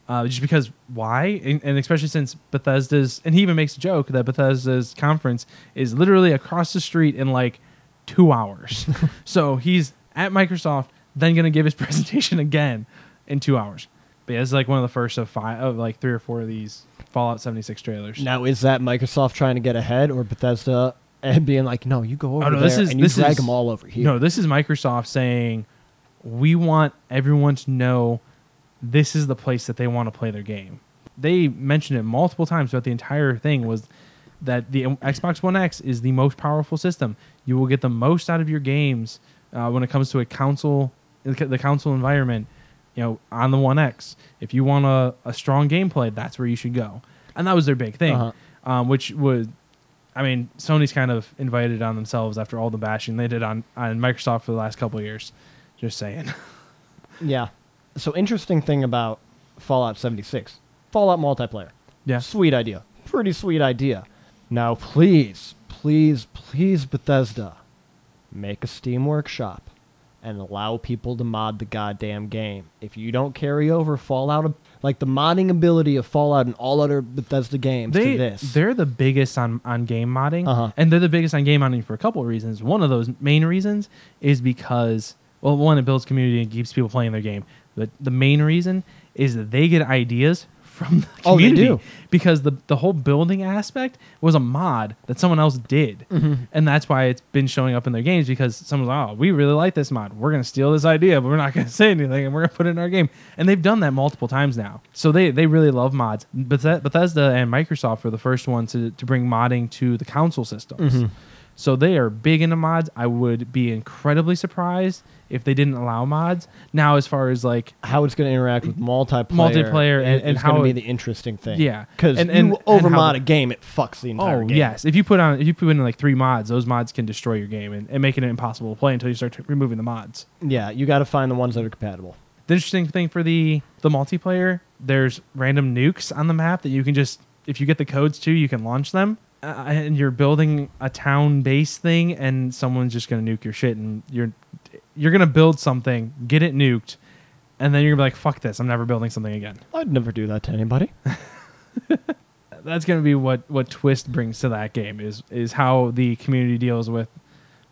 Uh, just because why, and, and especially since Bethesda's, and he even makes a joke that Bethesda's conference is literally across the street in like two hours. so he's at Microsoft, then gonna give his presentation again in two hours. But yeah, it's like one of the first of five, of like three or four of these Fallout 76 trailers. Now, is that Microsoft trying to get ahead, or Bethesda and being like, "No, you go over Oh, no, there this is- and you this drag is- them all over here"? No, this is Microsoft saying we want everyone to know this is the place that they want to play their game. They mentioned it multiple times throughout the entire thing was that the Xbox One X is the most powerful system. You will get the most out of your games uh, when it comes to a console, the console environment. You know, on the One X, if you want a, a strong gameplay, that's where you should go. And that was their big thing, Uh-huh. um, which was I mean, Sony's kind of invited on themselves after all the bashing they did on, on Microsoft for the last couple of years. Just saying. Yeah. So interesting thing about Fallout 76, Fallout multiplayer. Yeah. Sweet idea. Pretty sweet idea. Now, please, please, please, Bethesda, make a Steam Workshop and allow people to mod the goddamn game. If you don't carry over Fallout, like the modding ability of Fallout and all other Bethesda games They to this, they're the biggest on, on game modding, Uh-huh. and they're the biggest on game modding for a couple of reasons. One of those main reasons is because well, one, it builds community and keeps people playing their game. But the main reason is that they get ideas from the Oh, they community do. because the the whole building aspect was a mod that someone else did, Mm-hmm. and that's why it's been showing up in their games because someone's like, oh, we really like this mod. We're gonna steal this idea, but we're not gonna say anything, and we're gonna put it in our game. And they've done that multiple times now, so they they really love mods. Bethe- Bethesda and Microsoft were the first ones to to bring modding to the console systems. Mhm. So they are big into mods. I would be incredibly surprised if they didn't allow mods. Now, as far as like how it's going to interact with multiplayer, Multiplayer and- and going how to be the interesting thing. Yeah. because And- you and- and over mod a game, it fucks the entire oh game. yes, if you put on if you put in like three mods, those mods can destroy your game and, and making it impossible to play until you start t- removing the mods. yeah, you got to find the ones that are compatible. The interesting thing for the the multiplayer, there's random nukes on the map that you can just if you get the codes to, you can launch them. Uh, and you're building a town base thing, and someone's just gonna nuke your shit, and you're you're gonna build something, get it nuked, and then you're gonna be like, "Fuck this! I'm never building something again." I'd never do that to anybody. That's gonna be what what Twist brings to that game is is how the community deals with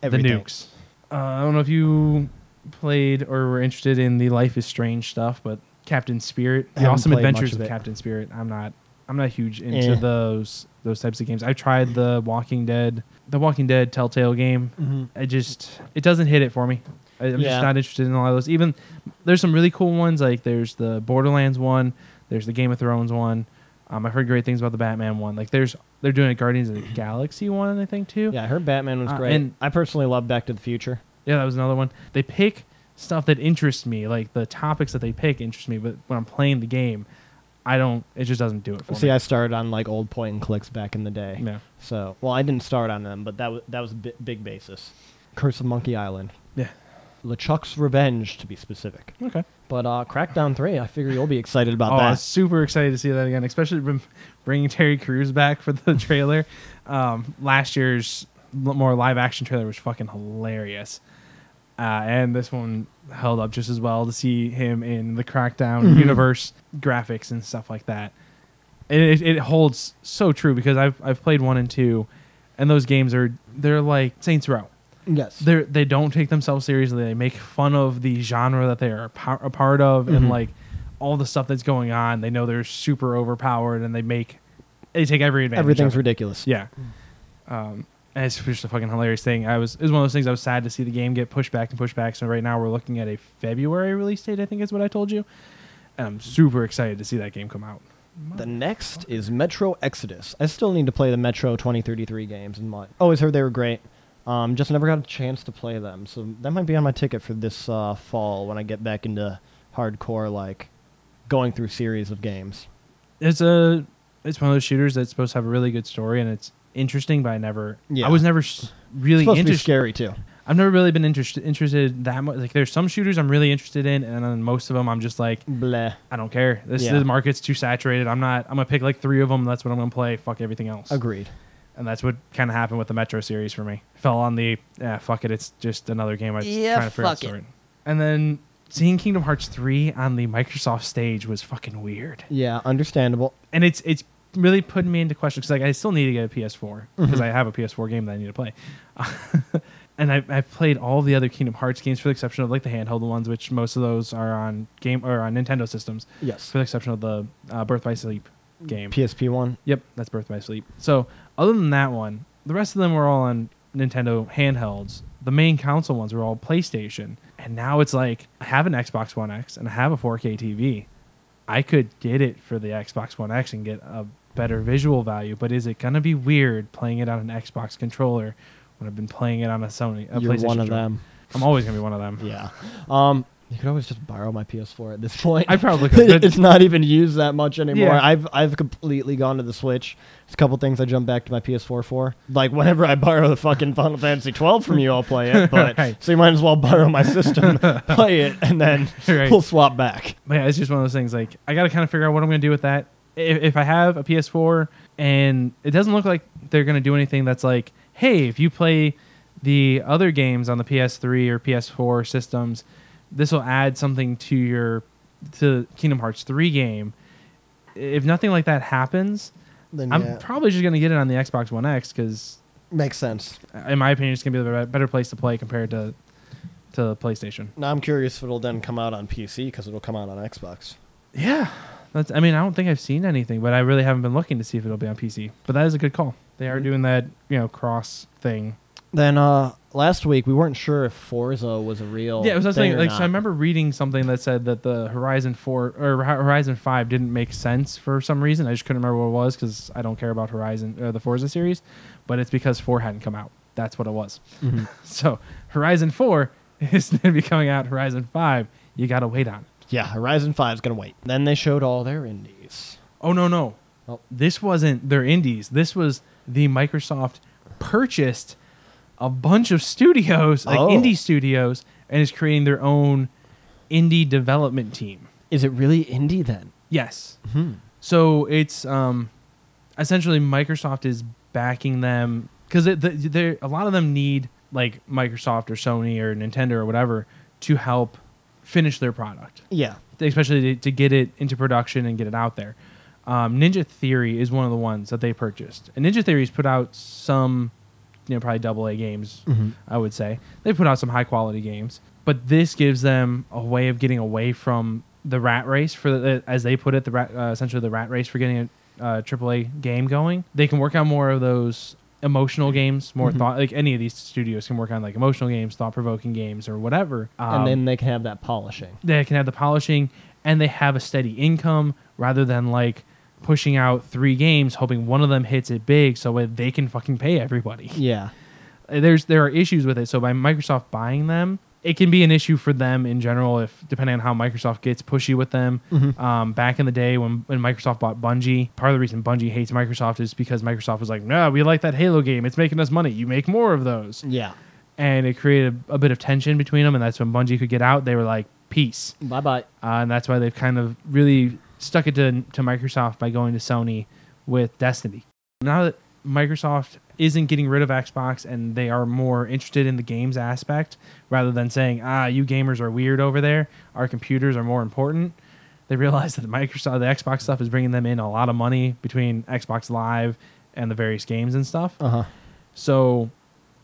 Everything. the nukes. Uh, I don't know if you played or were interested in the Life is Strange stuff, but Captain Spirit, the Awesome Adventures of of. Captain Spirit. I'm not I'm not huge into Eh. those those types of games. I've tried the Walking Dead, the Walking Dead Telltale game. Mhm. I just it doesn't hit it for me. I, I'm Yeah. just not interested in a lot of those. Even there's some really cool ones like there's the Borderlands one, there's the Game of Thrones one. Um, I've heard great things about the Batman one. Like there's they're doing a Guardians of the Galaxy one, I think too. Yeah, I heard Batman was Uh, great. and- I personally love Back to the Future. Yeah, that was another one. They pick stuff that interests me, like the topics that they pick interest me, but when I'm playing the game, I don't. It just doesn't do it for See, me. See, I started on like old point and clicks back in the day. yeah, So, well, I didn't start on them, but that was that was a big basis. Curse of Monkey Island. yeah. LeChuck's Revenge, to be specific. Okay. But uh, Crackdown 3, I figure you'll be excited about oh, I that. super excited to see that again, especially bring- bringing Terry Crews back for the trailer. Um, last year's l- more live action trailer was fucking hilarious. Uh, and this one held up just as well to see him in the Crackdown Mhm. universe graphics and stuff like that. It, it, it holds so true because I've I've played one and two, and those games are they're like Saints Row. Yes. They they don't take themselves seriously. They make fun of the genre that they are a part of, Mhm. and like all the stuff that's going on. They know they're super overpowered, and they make they take every advantage. Everything's of it. ridiculous. Yeah. Um, and it's just a fucking hilarious thing. I was it was one of those things I was sad to see the game get pushed back and pushed back. So right now we're looking at a February release date. I think is what I told you. And I'm super excited to see that game come out. The next is Metro Exodus. I still need to play the Metro 2033 games and always heard they were great. Um, just never got a chance to play them, so that might be on my ticket for this uh, fall when I get back into hardcore, like going through series of games. It's a it's one of those shooters that's supposed to have a really good story and it's interesting, but I never Yeah. I was never s- really it's supposed to be interested. scary too. I've never really been interested interested that much. Like there's some shooters I'm really interested in, and then most of them I'm just like Bleh. I don't care. This Yeah. the market's too saturated. I'm not. I'm gonna pick like three of them. That's what I'm gonna play. Fuck everything else. Agreed. And that's what kind of happened with the Metro series for me. Fell on the yeah, fuck it, it's just another game. I was Yeah, trying to figure out fuck the it. story. And then seeing Kingdom Hearts three on the Microsoft stage was fucking weird, Yeah, understandable. and it's it's really putting me into question because like I still need to get a PS4 because Mhm. I have a PS4 game that I need to play. and I, I've played all the other Kingdom Hearts games for the exception of like the handheld ones, which most of those are on game or on Nintendo systems, Yes. for the exception of the uh, Birth by Sleep game. PSP one. Yep, that's Birth by Sleep. So other than that one, the rest of them were all on Nintendo handhelds. The main console ones were all PlayStation. And now it's like I have an Xbox One X and I have a 4K TV. I could get it for the Xbox One X and get a better visual value, but is it gonna be weird playing it on an Xbox controller when I've been playing it on a Sony? A You're PlayStation one of controller? them. I'm always gonna be one of them. Yeah. Um, you could always just borrow my PS4 at this point. I probably could. it's not even used that much anymore. Yeah. I've I've completely gone to the Switch. There's a couple things I jump back to my PS4 for. Like whenever I borrow the fucking Final Fantasy 12 from you, I'll play it. But Right. so you might as well borrow my system, play it, and then Right. we'll swap back. But yeah, it's just one of those things. Like I got to kind of figure out what I'm going to do with that. If, if I have a PS4 and it doesn't look like they're going to do anything that's like, hey, if you play the other games on the PS3 or PS4 systems, this will add something to your to Kingdom Hearts 3 game. If nothing like that happens, Then I'm probably just going to get it on the Xbox One X because, makes sense. in my opinion, it's going to be the better place to play compared to to PlayStation. Now I'm curious if it'll then come out on PC because it'll come out on Xbox. Yeah. That's I mean, I don't think I've seen anything, but I really haven't been looking to see if it'll be on PC. But that is a good call. They are Mhm. doing that, you know, cross thing. Then uh, last week we weren't sure if Forza was a real. yeah, it was thing saying or like so. I remember reading something that said that the Horizon 4 or Horizon 5 didn't make sense for some reason. I just couldn't remember what it was cuz I don't care about Horizon or the Forza series, but it's because 4 hadn't come out. That's what it was. Mhm. So, Horizon 4 is going to be coming out Horizon 5. You got to wait on it. Yeah, Horizon 5 is going to wait. Then they showed all their indies. Oh no no. Oh. This wasn't their indies. This was the Microsoft purchased a bunch of studios, like Oh. indie studios, and is creating their own indie development team. Is it really indie then? Yes. Hmm. So it's um, essentially Microsoft is backing them because the, a lot of them need like Microsoft or Sony or Nintendo or whatever to help finish their product Yeah. especially to, to get it into production and get it out there. Um, Ninja Theory is one of the ones that they purchased, and Ninja Theory's put out some, you know, probably double A games. Mhm. I would say they put out some high quality games, but this gives them a way of getting away from the rat race for the, as they put it, the rat, uh, essentially the rat race for getting a uh, AAA game going. They can work on more of those emotional games, more Mhm. thought. Like any of these studios can work on like emotional games, thought provoking games, or whatever. Um, and then they can have that polishing. they can have the polishing and they have a steady income rather than like pushing out three games hoping one of them hits it big so they can fucking pay everybody. Yeah. Uh, There's there are issues with it. So by Microsoft buying them, it can be an issue for them in general if depending on how Microsoft gets pushy with them. Mhm. Um, back in the day when, when Microsoft bought Bungie, part of the reason Bungie hates Microsoft is because Microsoft was like, no, we like that Halo game. It's making us money. You make more of those. Yeah. And it created a, bit of tension between them. And that's when Bungie could get out. They were like, peace Bye bye. uh, and that's why they've kind of really stuck it to, to Microsoft by going to Sony with Destiny. Now that Microsoft isn't getting rid of Xbox and they are more interested in the games aspect rather than saying, ah, you gamers are weird over there, our computers are more important. They realize that the Microsoft, the Xbox stuff is bringing them in a lot of money between Xbox Live and the various games and stuff. Uh huh. So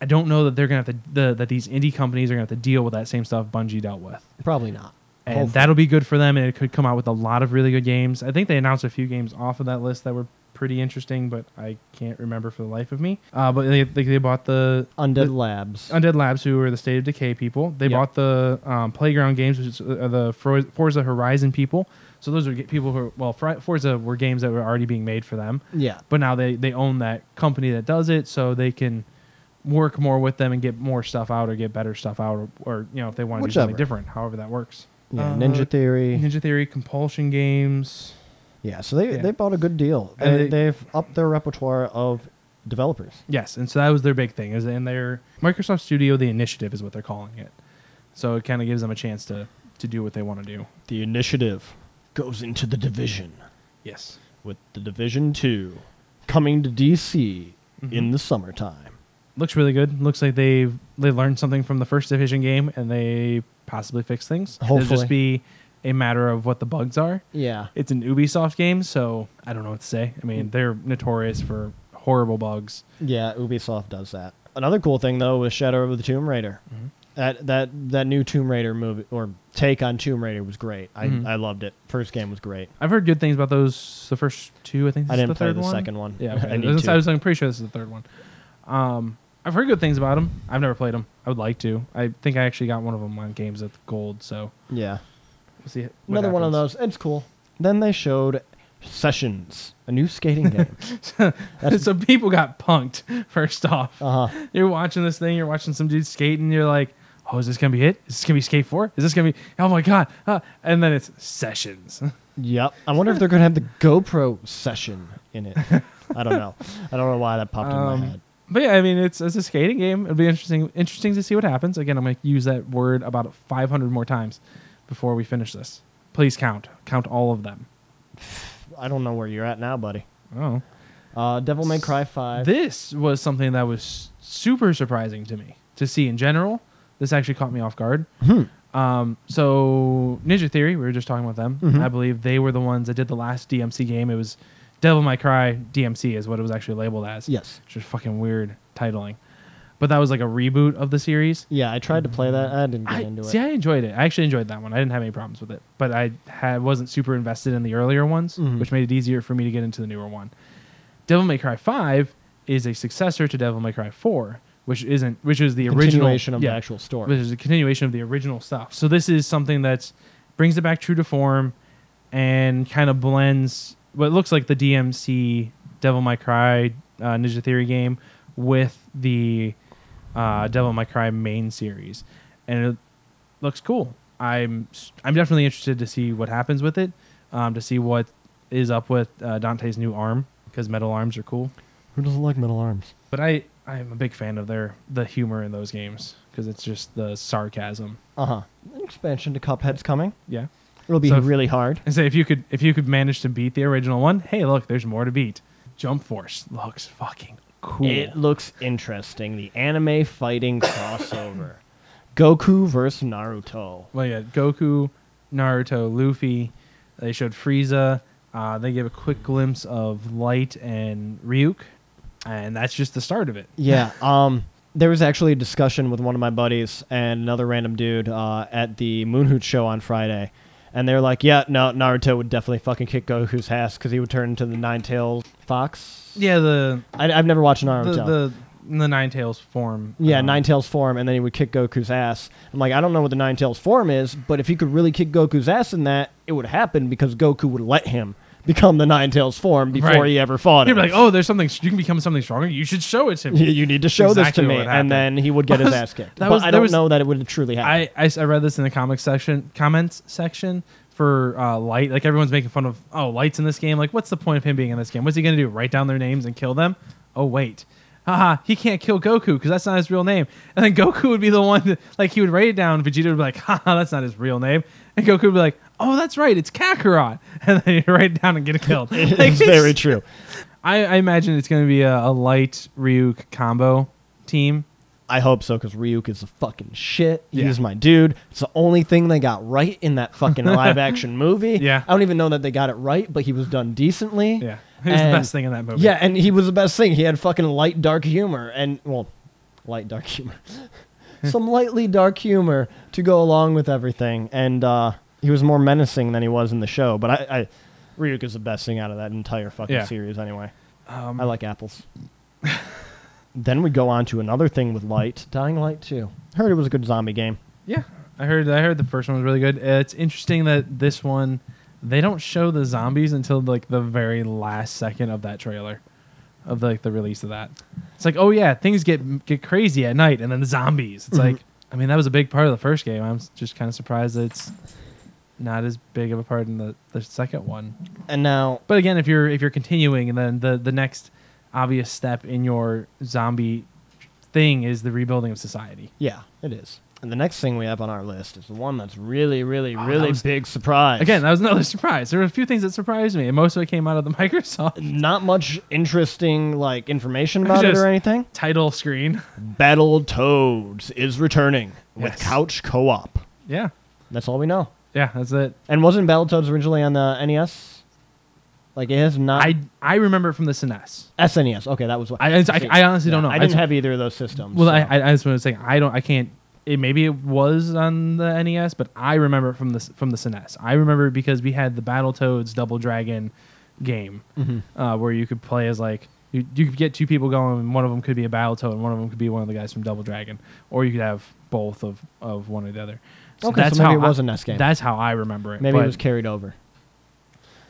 I don't know that they're gonna have to the, that these indie companies are gonna have to deal with that same stuff Bungie dealt with Probably not. And Hopefully. that'll be good for them and it could come out with a lot of really good games i think they announced a few games off of that list that were pretty interesting but i can't remember for the life of me uh, but they, they, they bought the Undead The- Labs. undead labs who are the state of decay people they Yep. bought the um, playground games which is uh, the forza horizon people so those are people who are, well forza were games that were already being made for them yeah. but now they, they own that company that does it so they can work more with them and get more stuff out or get better stuff out or, or you know if they want to do something different however that works Yeah. Uh, Ninja Theory. Ninja Theory, Compulsion Games. Yeah. So they Yeah. they bought a good deal. And They, they- they, have upped their repertoire of developers. Yes, and so that was their big thing. Is in their Microsoft Studio, the initiative is what they're calling it. So it kind of gives them a chance to to do what they want to do. The initiative goes into the division Yes. with the Division Two coming to DC in the summertime. Looks really good. Looks like they they learned something from the first division game and they possibly fix things. Hopefully. It'll just be a matter of what the bugs are. Yeah. It's an Ubisoft game, so I don't know what to say. I mean, they're notorious for horrible bugs. Yeah, Ubisoft does that. Another cool thing though was Shadow of the Tomb Raider. Mm-hmm. That that that new Tomb Raider movie or take on Tomb Raider was great. I, Mhm. I loved it. First game was great. I've heard good things about those. The first two, I think. I didn't the play the one. second one. Yeah, I okay. I, need was. I was I'm pretty sure this is the third one. Um, I've heard good things about them. I've never played them. I would like to. I think I actually got one of them on games at Gold. So yeah. we'll see. what Another one of happens. those. It's cool. Then they showed Sessions, a new skating game. That's- so people got punked. First off, Uh huh. you're watching this thing. You're watching some dude skate, and you're like, "Oh, is this gonna be it? Is this gonna be Skate Four? Is this gonna be? Oh my god!" Uh, and then it's sessions. Yep. I wonder if they're gonna have the GoPro session in it. I don't know. I don't know why that popped in Um, my head. But yeah, I mean, it's it's a skating game. It'll be interesting interesting to see what happens. Again, I'm gonna use that word about 500 more times before we finish this. Please count, count all of them. I don't know where you're at now, buddy. Oh, Uh, Devil May Cry Five. this was something that was super surprising to me to see in general. This actually caught me off guard. Hmm. Um, so Ninja Theory, we were just talking about them. Mhm. I believe they were the ones that did the last DMC game. It was Devil May Cry DMC is what it was actually labeled as. Yes. which is fucking weird titling. But that was like a reboot of the series. Yeah, I tried to play that. I didn't get I, into see, it. I enjoyed it. I actually enjoyed that one. I didn't have any problems with it, but I had, wasn't super invested in the earlier ones, Mhm. which made it easier for me to get into the newer one. Devil May Cry Five is a successor to Devil May Cry Four, which isn't, which is the original of yeah, the actual story. which is a continuation of the original stuff. So this is something that brings it back true to form and kind of blends what looks like the DMC Devil May Cry uh, Ninja Theory game with the uh, Devil May Cry main series, and it looks cool. I'm I'm definitely interested to see what happens with it, um, to see what is up with uh, Dante's new arm because metal arms are cool. Who doesn't like metal arms? But I I'm a big fan of their the humor in those games because it's just the sarcasm. Uh huh. An expansion to Cuphead's coming. Yeah. It'll be So if- really hard. And say if you could if you could manage to beat the original one, hey, look, there's more to beat. Jump Force looks fucking cool. It looks interesting. The anime fighting crossover. Goku versus Naruto. well, yeah, Goku, Naruto, Luffy. They showed Frieza. Uh, they gave a quick glimpse of Light and Ryuk, and that's just the start of it. Yeah. Um. There was actually a discussion with one of my buddies and another random dude uh, at the Moon Hooch show on Friday, and they're like, "Yeah, no, Naruto would definitely fucking kick Goku's ass because he would turn into the Nine Tails Fox." Yeah, the I, I've never watched the Naruto. the, the Nine Tails form. Yeah, um, Nine Tails form, and then he would kick Goku's ass. I'm like, I don't know what the Nine Tails form is, but if he could really kick Goku's ass in that, it would happen because Goku would let him become the Nine Tails form before Right. he ever fought You'd him. be like, oh, there's something you can become something stronger. You should show it to me. You- you need to show Exactly this to me, and then he would get his ass kicked. that but was- I don't was- know that it would truly happen. I I read this in the comic section comments section for uh, light like everyone's making fun of oh lights in this game like what's the point of him being in this game what's he gonna do write down their names and kill them oh wait haha he can't kill goku because that's not his real name and then goku would be the one that like he would write it down vegeta would be like haha that's not his real name and goku would be like oh that's right it's kakarot and then he'd write it down and get killed like, it's very true. I, I imagine it's gonna be a, a light ryuk combo team I hope so because Ryuk is a fucking shit. Yeah. He's my dude. It's the only thing they got right in that fucking live action movie. Yeah. I don't even know that they got it right, but he was done decently. yeah he was the best thing in that movie Yeah, and he was the best thing. He had fucking light dark humor and well, light dark humor. Some lightly dark humor to go along with everything. And uh he was more menacing than he was in the show, but I, I Ryuk is the best thing out of that entire fucking Yeah. series anyway. um, I like apples. then we go on to another thing with Light, Dying Light 2. Heard it was a good zombie game. Yeah, I heard. I heard the first one was really good. Uh, It's interesting that this one they don't show the zombies until like the very last second of that trailer, of like the release of that. It's like, oh yeah, things get get crazy at night, and then the zombies. It's Mhm. like, I mean, that was a big part of the first game. I'm s- just kind of surprised that it's not as big of a part in the, the second one. And now But again, if you're if you're continuing, and then the the next obvious step in your zombie thing is the rebuilding of society. Yeah, it is. And the next thing we have on our list is the one that's really, really, Oh, that really was- big surprise. Again, that was another surprise. There were a few things that surprised me, and most of it came out of the Microsoft not much interesting like information about it Just- or anything. title screen. Battle Toads is returning with Yes. couch co-op. Yeah, That's all we know. Yeah, that's it. And wasn't Battletoads originally on the NES? Like it has not. I I remember it from the SNES. SNES. Okay, that was what. I, I, I honestly don't know. I didn't just- have either of those systems. Well, so. I, I, I just want to say I don't. I can't. It maybe it was on the NES, but I remember it from the from the SNES. I remember it because we had the Battletoads Double Dragon game Mhm. uh, where you could play as like you, you could get two people going. And one of them could be a Battletoad, and one of them could be one of the guys from Double Dragon, or you could have both of, of one or the other. Okay, so maybe it was I, a NES game. That's how I remember it. Maybe it was carried over.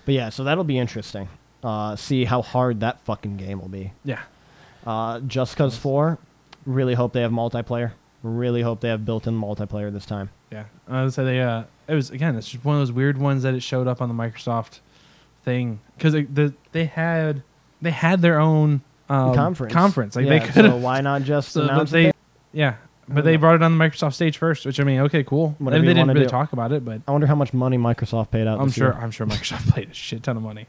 But yeah, so that'll be interesting. Uh, see how hard that fucking game will be. yeah. Uh, Just Cause 4, really hope they have multiplayer. Really hope they have built-in multiplayer this time. Yeah, I would say they. Uh, it was again. It's just one of those weird ones that it showed up on the Microsoft thing because the they had they had their own um, conference. Conference like yeah, they could So why not just So, announce they, it? yeah, but they brought it on the Microsoft stage first, which I mean, okay, cool. Whatever and you they didn't wanna really do. talk about it, but I wonder how much money Microsoft paid out. I'm this sure year. I'm sure Microsoft paid a shit ton of money.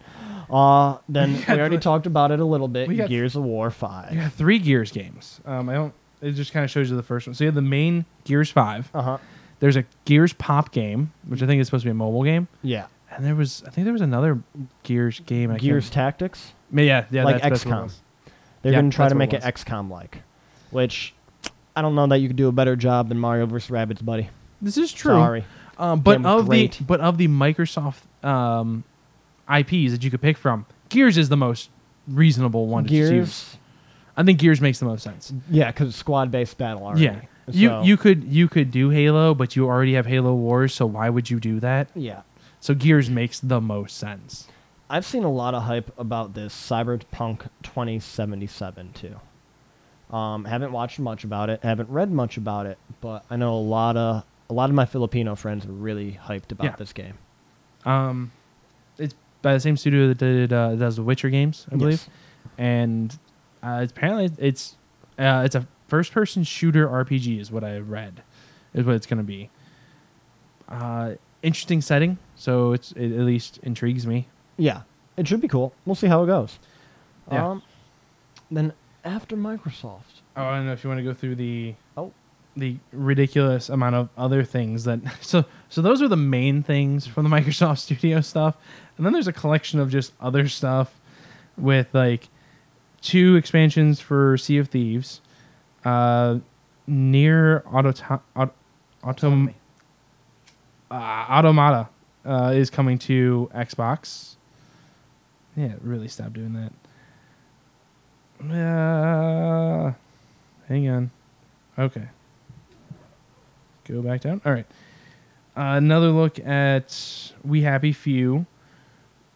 Uh, then we already talked about it a little bit. we got- Gears of War 5. You got three Gears games. Um, I don't. It just kind of shows you the first one. So you have the main Gears Five. Uh huh. There's a Gears Pop game, which I think is supposed to be a mobile game. Yeah. And there was, I think there was another Gears game. I can't- Gears Tactics. Yeah, yeah, Like that's, that's what it XCOM. was. They're Yeah, going to try that's to what make it it XCOM like, which I don't know that you could do a better job than Mario vs. Rabbids, buddy. This is true. Sorry. Um, but Game of great. the but of the Microsoft um, IPs that you could pick from, Gears is the most reasonable one to choose. Gears. I think Gears makes the most sense. Yeah, because squad-based battle already. Yeah. You you could you could do Halo, but you already have Halo Wars, so why would you do that? Yeah. So Gears makes the most sense. I've seen a lot of hype about this Cyberpunk 2077 too. Um, haven't watched much about it, haven't read much about it, but I know a lot of a lot of my Filipino friends are really hyped about Yeah. this game. Um, it's by the same studio that did uh, does the Witcher games, I believe, and uh, apparently it's uh, it's a first person shooter RPG, is what I read, is what it's going to be. Uh, interesting setting, so it's it at least intrigues me. Yeah, it should be cool. We'll see how it goes. Yeah. Um, then after Microsoft, Oh, I don't know if you want to go through the Oh. the ridiculous amount of other things that so so those are the main things from the Microsoft Studio stuff, and then there's a collection of just other stuff with like two expansions for Sea of Thieves, uh, NieR auto auto, autom- uh, Automata uh, is coming to Xbox. Yeah, really stop doing that. Uh, hang on. Okay. Go back down. All right. Uh, another look at We Happy Few.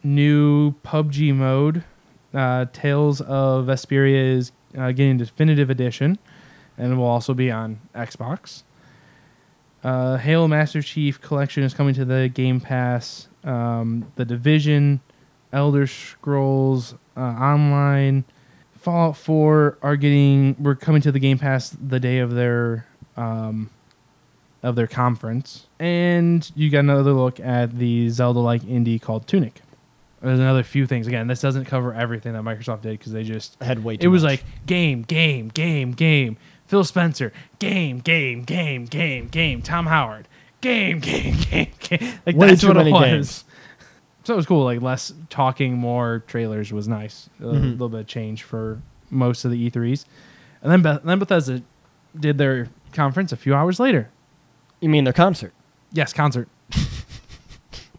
New PUBG mode. Uh, Tales of Vesperia is uh, getting definitive edition, and will also be on Xbox. Uh, Halo Master Chief Collection is coming to the Game Pass. Um, the Division, Elder Scrolls uh, Online, Fallout 4 are getting. We're coming to the Game Pass the day of their um, of their conference, and you got another look at the Zelda-like indie called Tunic. There's another few things. Again, this doesn't cover everything that Microsoft did because they just I had way too it was much. like game, game, game, game. Phil Spencer, game, game, game, game, game. Tom Howard, game, game, game, game. Like Way that's too what many it was. games. So it was cool. Like less talking, more trailers was nice. A Mhm. little bit of change for most of the E3s, and then Beth- then Bethesda did their conference a few hours later. you mean their concert? Yes, concert.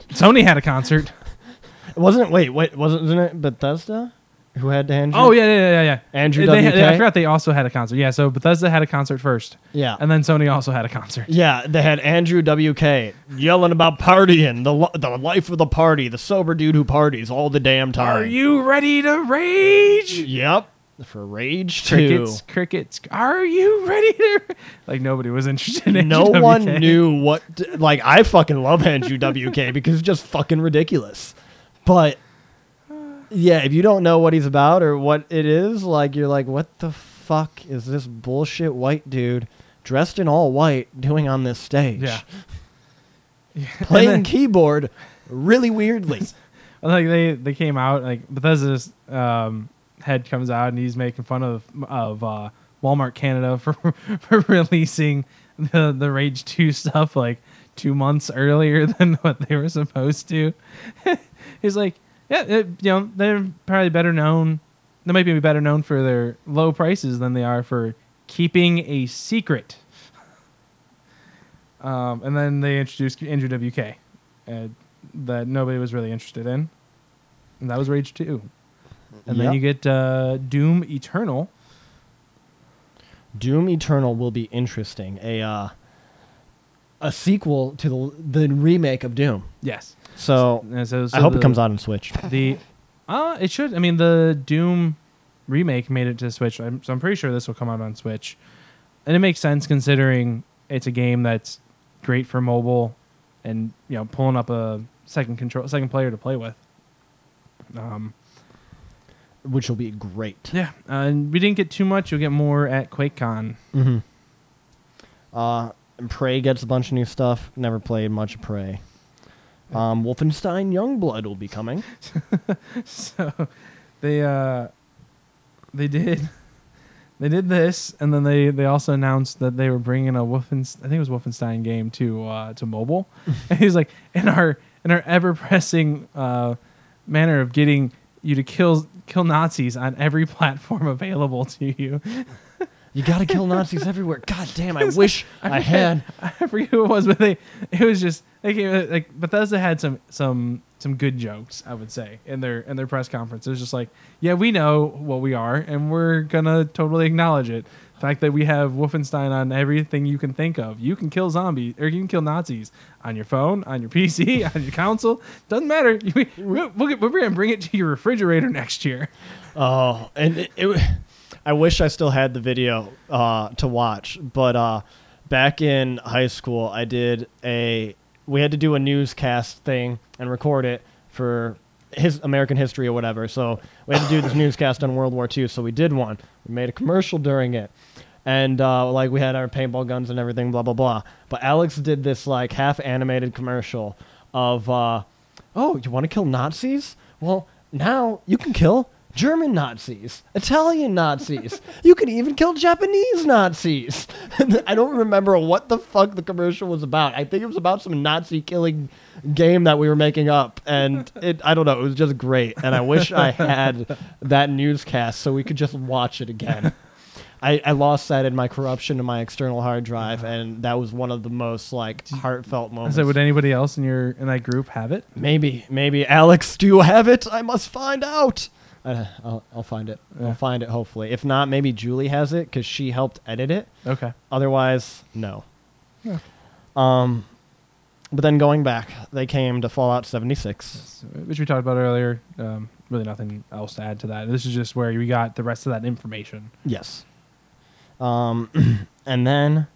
Sony had a concert. Wasn't it? Wait, wait, wasn't wasn't it Bethesda who had Andrew? Oh yeah, yeah, yeah, yeah. Andrew They had- WK? I forgot they also had a concert. Yeah, so Bethesda had a concert first, yeah. and then Sony also had a concert. Yeah, they had Andrew WK yelling about partying, the the life of the party, the sober dude who parties all the damn time. Are you ready to rage? Yep. For Rage 2. Crickets, crickets. Are you ready to? Like nobody was interested in. No one knew what. t- like, I fucking love Andrew WK because it's just fucking ridiculous. But, yeah, if you don't know what he's about or what it is, like, you're like, what the fuck is this bullshit white dude dressed in all white doing on this stage? Yeah. Yeah. Playing then- keyboard really weirdly. like they they came out like Bethesda's um, head comes out and he's making fun of of uh, Walmart Canada for for releasing the the Rage Two stuff like two months earlier than what they were supposed to. he's like, yeah, it, you know, they're probably better known. They might be better known for their low prices than they are for keeping a secret. Um, and then they introduced Andrew WK, uh, that nobody was really interested in, and that was Rage Two. And then you get uh, Doom Eternal. Doom Eternal will be interesting. A uh, a sequel to the the remake of Doom. Yes. So so- so I hope the- it comes out on Switch. The uh, it should. I mean, the Doom remake made it to Switch, I'm, so I'm pretty sure this will come out on Switch, and it makes sense considering it's a game that's great for mobile, and you know, pulling up a second control, second player to play with. Um, which will be great. yeah, uh, and we didn't get too much. You'll get more at QuakeCon. Mm-hmm. Uh, and Prey gets a bunch of new stuff. Never played much of Prey. Um, Wolfenstein Youngblood will be coming. so they uh they did they did this and then they they also announced that they were bringing a Wolfenstein I think it was Wolfenstein game to uh to mobile and he's like in our in our ever pressing uh manner of getting you to kill kill Nazis on every platform available to you You gotta kill Nazis everywhere. God damn! I wish I had. I forget who it was but they it was just they came uh, like Bethesda had some some some good jokes I would say in their in their press conference it was just like yeah we know what we are and we're gonna totally acknowledge it the fact that we have Wolfenstein on everything you can think of you can kill zombies or you can kill Nazis on your phone on your PC on your console doesn't matter we, we're, we're gonna bring it to your refrigerator next year Oh, and it, it, I wish I still had the video uh, to watch. But uh, back in high school, I did a. We had to do a newscast thing and record it for his American history or whatever. So we had to do this newscast on World War II. So we did one. We made a commercial during it. And uh, like we had our paintball guns and everything, blah blah blah. But Alex did this like half animated commercial of, uh, oh, you want to kill Nazis? Well, now you can kill German Nazis, Italian Nazis. you could even kill Japanese Nazis. I don't remember what the fuck the commercial was about. I think it was about some Nazi killing game that we were making up, and it I don't know. It was just great, and I wish I had that newscast so we could just watch it again. I, I lost that in my corruption to my external hard drive, and that was one of the most like heartfelt moments. said would anybody else in your in that group have it Maybe, maybe Alex, do you have it? I must find out. Uh, I'll, I'll find it. Yeah. I'll find it. Hopefully, if not, maybe Julie has it because she helped edit it. okay Otherwise, no. Yeah. Um, but then going back, they came to Fallout 76. which we talked about earlier. Um, really, nothing else to add to that. This is just where we got the rest of that information. Yes. Um, and then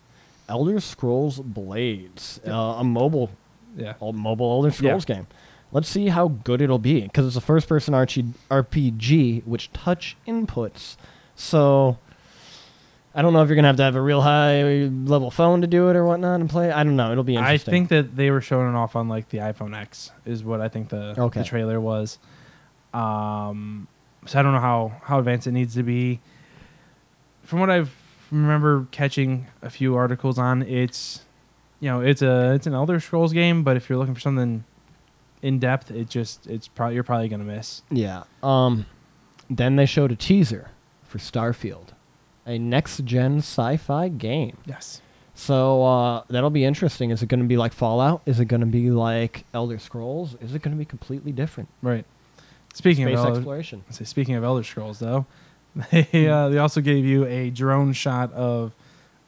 Elder Scrolls Blades, uh, a mobile Yeah, a mobile Elder Scrolls game. Let's see how good it'll be because it's a first-person RPG which touch inputs. So I don't know if you're gonna have to have a real high-level phone to do it or whatnot and play. I don't know. It'll be interesting. I interesting. think that they were showing it off on like the iPhone X is what I think the Okay. the trailer was. Um, so I don't know how how advanced it needs to be. From what I've remember catching a few articles on, it's you know it's a it's an Elder Scrolls game, but if you're looking for something in depth, it just it's probably you're probably gonna miss. Yeah. Um, then they showed a teaser for Starfield, a next-gen sci-fi game. Yes. So uh, that'll be interesting. Is it going to be like Fallout? Is it going to be like Elder Scrolls? Is it going to be completely different? Right. Speaking Space of Elder, exploration. say, speaking of Elder Scrolls, though, they uh, they also gave you a drone shot of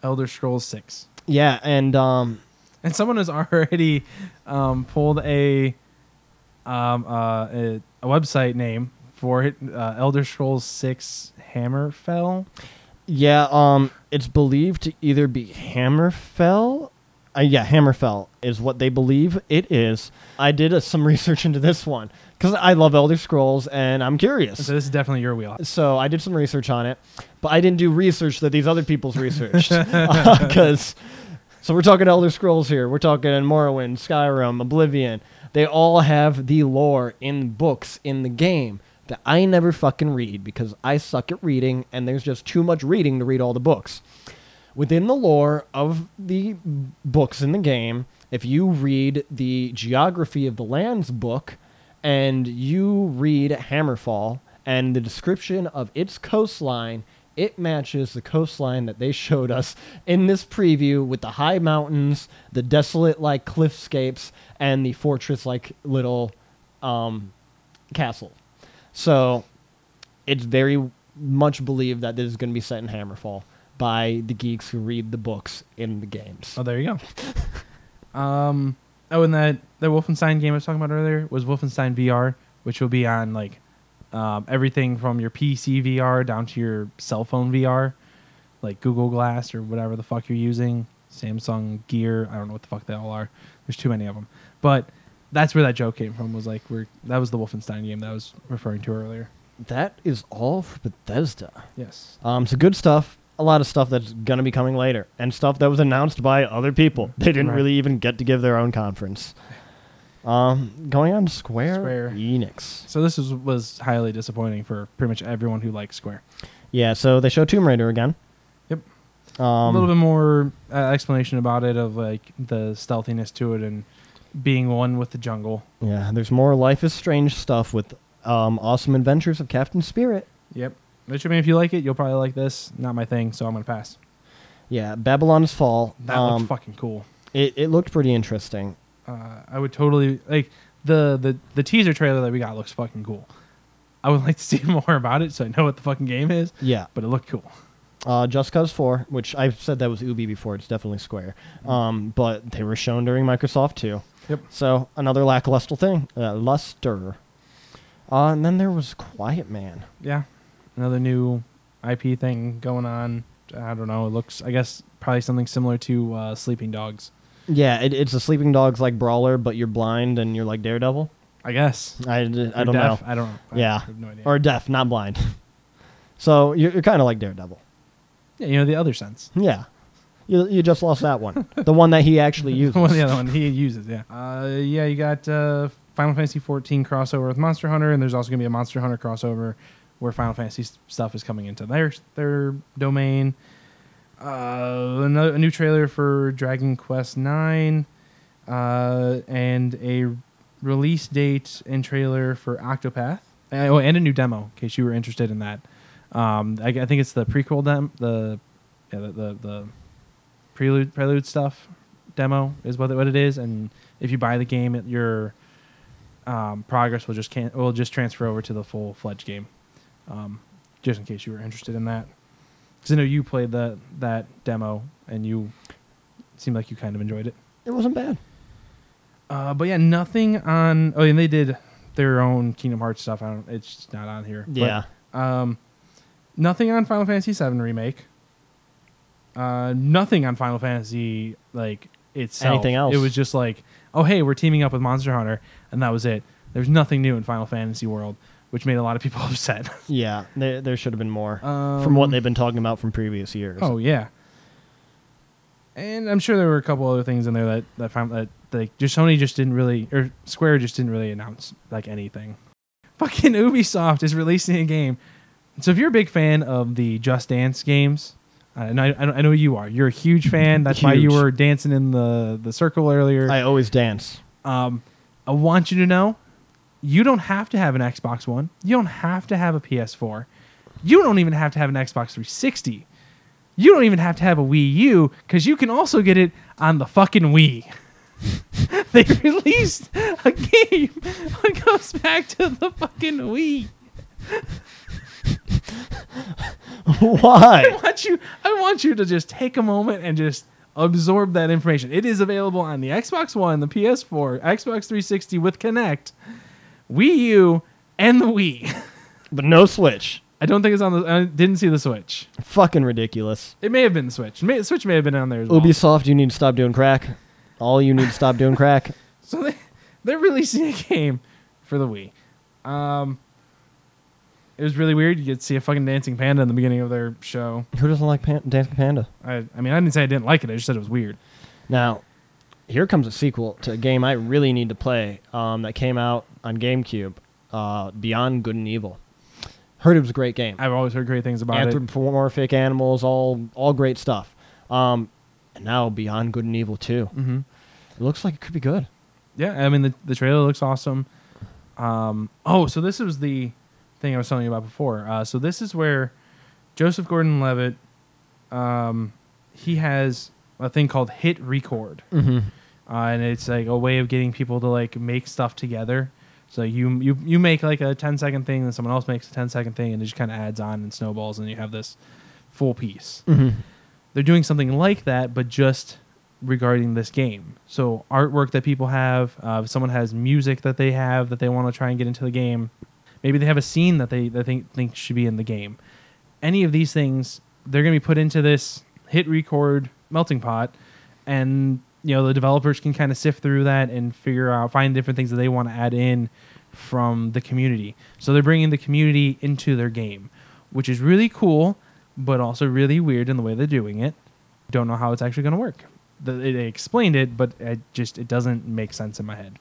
Elder Scrolls Six, Yeah, and um, and someone has already um, pulled a um, uh, a, a website name for it, uh, Elder Scrolls Six Hammerfell. yeah, um, it's believed to either be Hammerfell Uh, yeah, Hammerfell is what they believe it is. I did uh, some research into this one because I love Elder Scrolls and I'm curious. So this is definitely your wheel. So I did some research on it, but I didn't do research that these other people's researched. Because, so we're talking Elder Scrolls here. We're talking Morrowind, Skyrim, Oblivion. They all have the lore in books in the game that I never fucking read because I suck at reading and there's just too much reading to read all the books. Within the lore of the books in the game, if you read the Geography of the Lands book and you read Hammerfell and the description of its coastline, it matches the coastline that they showed us in this preview with the high mountains, the desolate like cliffscapes, and the fortress like little um, castle. So it's very much believed that this is going to be set in Hammerfell by the geeks who read the books in the games. Oh, there you go. um. Oh, and that the Wolfenstein game I was talking about earlier was Wolfenstein VR, which will be on like um, everything from your PC VR down to your cell phone VR, like Google Glass or whatever the fuck you're using, Samsung Gear. I don't know what the fuck they all are. There's too many of them, but that's where that joke came from. Was like we're that was the Wolfenstein game that I was referring to earlier. That is all for Bethesda. Yes. Um, so good stuff. A lot of stuff that's gonna be coming later, and stuff that was announced by other people. They didn't Right. really even get to give their own conference. Um, going on to Square, Square. Enix. So this was was highly disappointing for pretty much everyone who likes Square. Yeah, so they show Tomb Raider again. Yep. Um, a little bit more uh, explanation about it of like the stealthiness to it and being one with the jungle. Yeah, there's more Life is Strange stuff with um, Awesome Adventures of Captain Spirit. Yep. Which I mean, if you like it, you'll probably like this. Not my thing, so I'm gonna pass. Yeah, Babylon's Fall. That um, looks fucking cool. it, it looked pretty interesting. Uh, I would totally like the, the the teaser trailer that we got looks fucking cool. I would like to see more about it so I know what the fucking game is, Yeah. but it looked cool. Uh, Just Cause 4, which I've said that was Ubi before, it's definitely Square. Um, but they were shown during Microsoft too. Yep. So another lackluster thing. Uh, luster. Uh, and then there was Quiet Man. Yeah, another new IP thing going on. I don't know. It looks, I guess, probably something similar to uh, Sleeping Dogs. Yeah, it, it's a Sleeping Dogs like brawler, but you're blind and you're like Daredevil. I guess. I, I don't. I don't know. I Yeah. have no idea. Or deaf, not blind. so you're, you're kind of like Daredevil. yeah, you know the other sense. Yeah. You, you just lost that one. the one that he actually uses. well, the other one he uses, yeah. Uh, yeah, you got uh, Final Fantasy 14 crossover with Monster Hunter, and there's also gonna be a Monster Hunter crossover where Final Fantasy stuff is coming into their their domain. Uh, another, a new trailer for Dragon Quest Nine, uh, and a release date and trailer for Octopath. Uh, oh, and a new demo in case you were interested in that. Um, I, I think it's the prequel dem the yeah the the, the prelude prelude stuff demo is what it, what it is, and if you buy the game, it, your um, progress will just can will just transfer over to the full fledged game. Um, just in case you were interested in that, because I know you played that that demo and you seemed like you kind of enjoyed it. It wasn't bad. Uh, but yeah, nothing on. Oh, and they did their own Kingdom Hearts stuff. I don't. It's just not on here. But, Yeah. um, nothing on Final Fantasy VII remake. Uh, nothing on Final Fantasy like itself. Anything else? It was just like, oh hey, we're teaming up with Monster Hunter, and that was it. There's nothing new in Final Fantasy world, which made a lot of people upset. Yeah, there, there should have been more um, from what they've been talking about from previous years. Oh yeah. And I'm sure there were a couple other things in there that that found that like just Sony just didn't really or Square just didn't really announce like anything. Fucking Ubisoft is releasing a game. So if you're a big fan of the Just Dance games, and I, I know- you are. You're a huge fan. That's why you were dancing in the the circle earlier. I always dance. Um, I want you to know, you don't have to have an Xbox One. You don't have to have a PS4. You don't even have to have an Xbox 360. You don't even have to have a Wii U because you can also get it on the fucking Wii. they released a game that goes back to the fucking Wii. I Why? want you. I want you to just take a moment and just absorb that information. It is available on the Xbox One, the PS4, Xbox 360 with Kinect, Wii U, and the Wii. but no Switch. I don't think it's on the. I didn't see the Switch. Fucking ridiculous. It may have been the Switch. May, Switch may have been on there as well. Ubisoft, you need to stop doing crack. All you need to stop doing crack. So they they're releasing a game for the Wii. Um, it was really weird. You to see a fucking dancing panda in the beginning of their show. Who doesn't like pan- Dancing Panda? I I mean I didn't say I didn't like it. I just said it was weird. Now, here comes a sequel to a game I really need to play um, that came out on GameCube, uh, Beyond Good and Evil. Heard it was a great game. I've always heard great things about it. Anthropomorphic animals, all all great stuff. Um, and now Beyond Good and Evil 2. Mm-hmm. It looks like it could be good. Yeah, I mean the the trailer looks awesome. Um, oh, so this was the thing I was telling you about before. Uh, so this is where Joseph Gordon-Levitt, um, he has a thing called Hit Record, Mm-hmm. uh, and it's like a way of getting people to like make stuff together. So you you you make like a 10 second thing, and someone else makes a 10 second thing, and it just kind of adds on and snowballs, and you have this full piece. Mm-hmm. They're doing something like that, but just regarding this game. So artwork that people have, uh, if someone has music that they have that they want to try and get into the game, maybe they have a scene that they, think should be in the game. Any of these things, they're going to be put into this hit record melting pot, and you know the developers can kind of sift through that and figure out find different things that they want to add in from the community. So they're bringing the community into their game, which is really cool, but also really weird in the way they're doing it. Don't know how it's actually going to work. They they explained it, but it just it doesn't make sense in my head.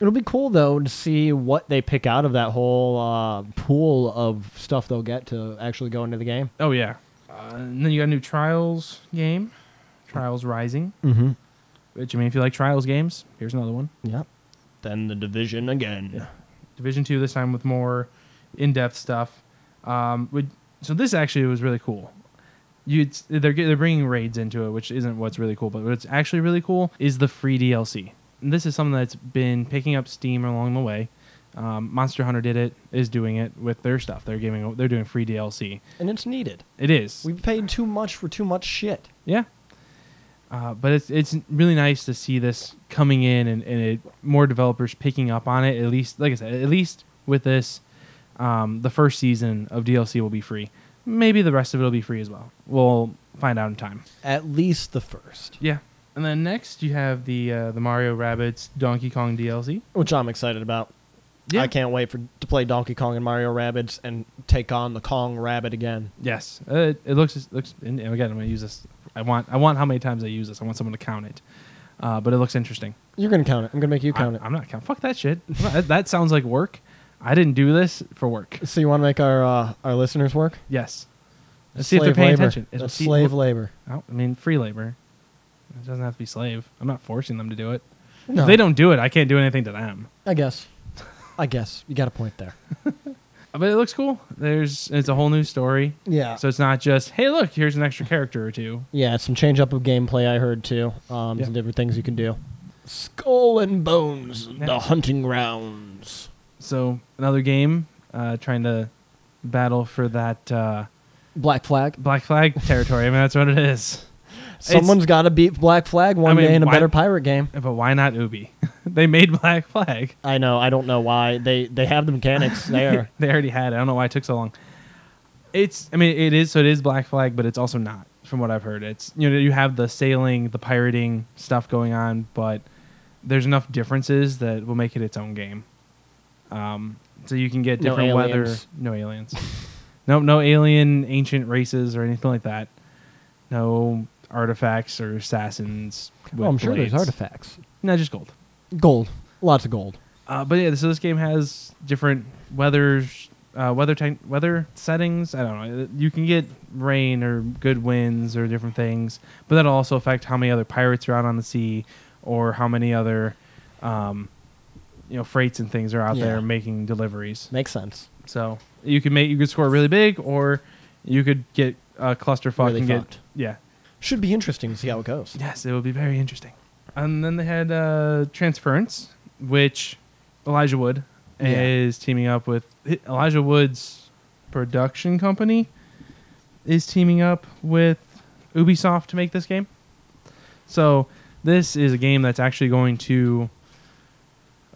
It'll be cool though to see what they pick out of that whole uh, pool of stuff they'll get to actually go into the game. Oh yeah, uh, and then you got a new Trials game, Trials Rising. Mm-hmm. Which I mean, if you like Trials games, here's another one. Yep. Then the division again. Yeah. Division two this time with more in-depth stuff. Um, would, so this actually was really cool. You they're they're bringing raids into it, which isn't what's really cool, but what's actually really cool is the free DLC. And this is something that's been picking up steam along the way. Um, Monster Hunter did it, is doing it with their stuff. They're giving they're doing free DLC. And it's needed. It is. We've paid too much for too much shit. Yeah. Uh, but it's it's really nice to see this coming in and, and it, more developers picking up on it. At least, like I said, at least with this, um, the first season of DLC will be free. Maybe the rest of it will be free as well. We'll find out in time. At least the first. Yeah. And then next you have the uh, the Mario Rabbids Donkey Kong DLC. Which I'm excited about. Yeah. I can't wait for to play Donkey Kong and Mario Rabbids and take on the Kong Rabbit again. Yes. Uh, it, it looks it looks. And again, I'm gonna use this. I want I want how many times I use this. I want someone to count it. Uh, but it looks interesting. You're gonna count it. I'm gonna make you count I, I'm not counting. Fuck that shit. Not- that, that sounds like work. I didn't do this for work. So you want to make our uh, our listeners work? Yes. Let's see if they're Slave paying labor. attention. See- slave labor. I mean, free labor. It doesn't have to be slave. I'm not forcing them to do it. No, If they don't do it, I can't do anything to them. I guess. I guess you got a point there. But it looks cool. There's it's a whole new story. Yeah. So it's not just hey look here's an extra character or two. Yeah, some change up of gameplay I heard too. Um, some different things you can do. Skull and Bones, Yeah. the hunting grounds. So another game uh, trying to battle for that uh, Black Flag. Black Flag territory. I mean that's what it is. Someone's got to beat Black Flag one I mean, day in a why- better pirate game. But why not Ubi? they made Black Flag. I know. I don't know why they they have the mechanics there. they already had it. I don't know why it took so long. It's I mean it is so it is Black Flag, but it's also not from what I've heard. It's you know you have the sailing, the pirating stuff going on, but there's enough differences that will make it its own game. Um, so you can get No different weather. aliens. No aliens. no no alien ancient races or anything like that. No artifacts or assassins. oh, with I'm sure blades. there's artifacts. No, just gold. Gold. Lots of gold. Uh, but yeah, so this game has different weathers, uh, weather weather settings. I don't know. You can get rain or good winds or different things, but that'll also affect how many other pirates are out on the sea or how many other, um, you know, freights and things are out Yeah. there making deliveries. Makes sense. So you can make you could score really big, or you could get a clusterfuck Really and get yeah. Should be interesting to see how it goes. Yes, it would be very interesting. And then they had uh, Transference, which Elijah Wood Yeah. is teaming up with Elijah Wood's production company is teaming up with Ubisoft to make this game. So this is a game that's actually going to,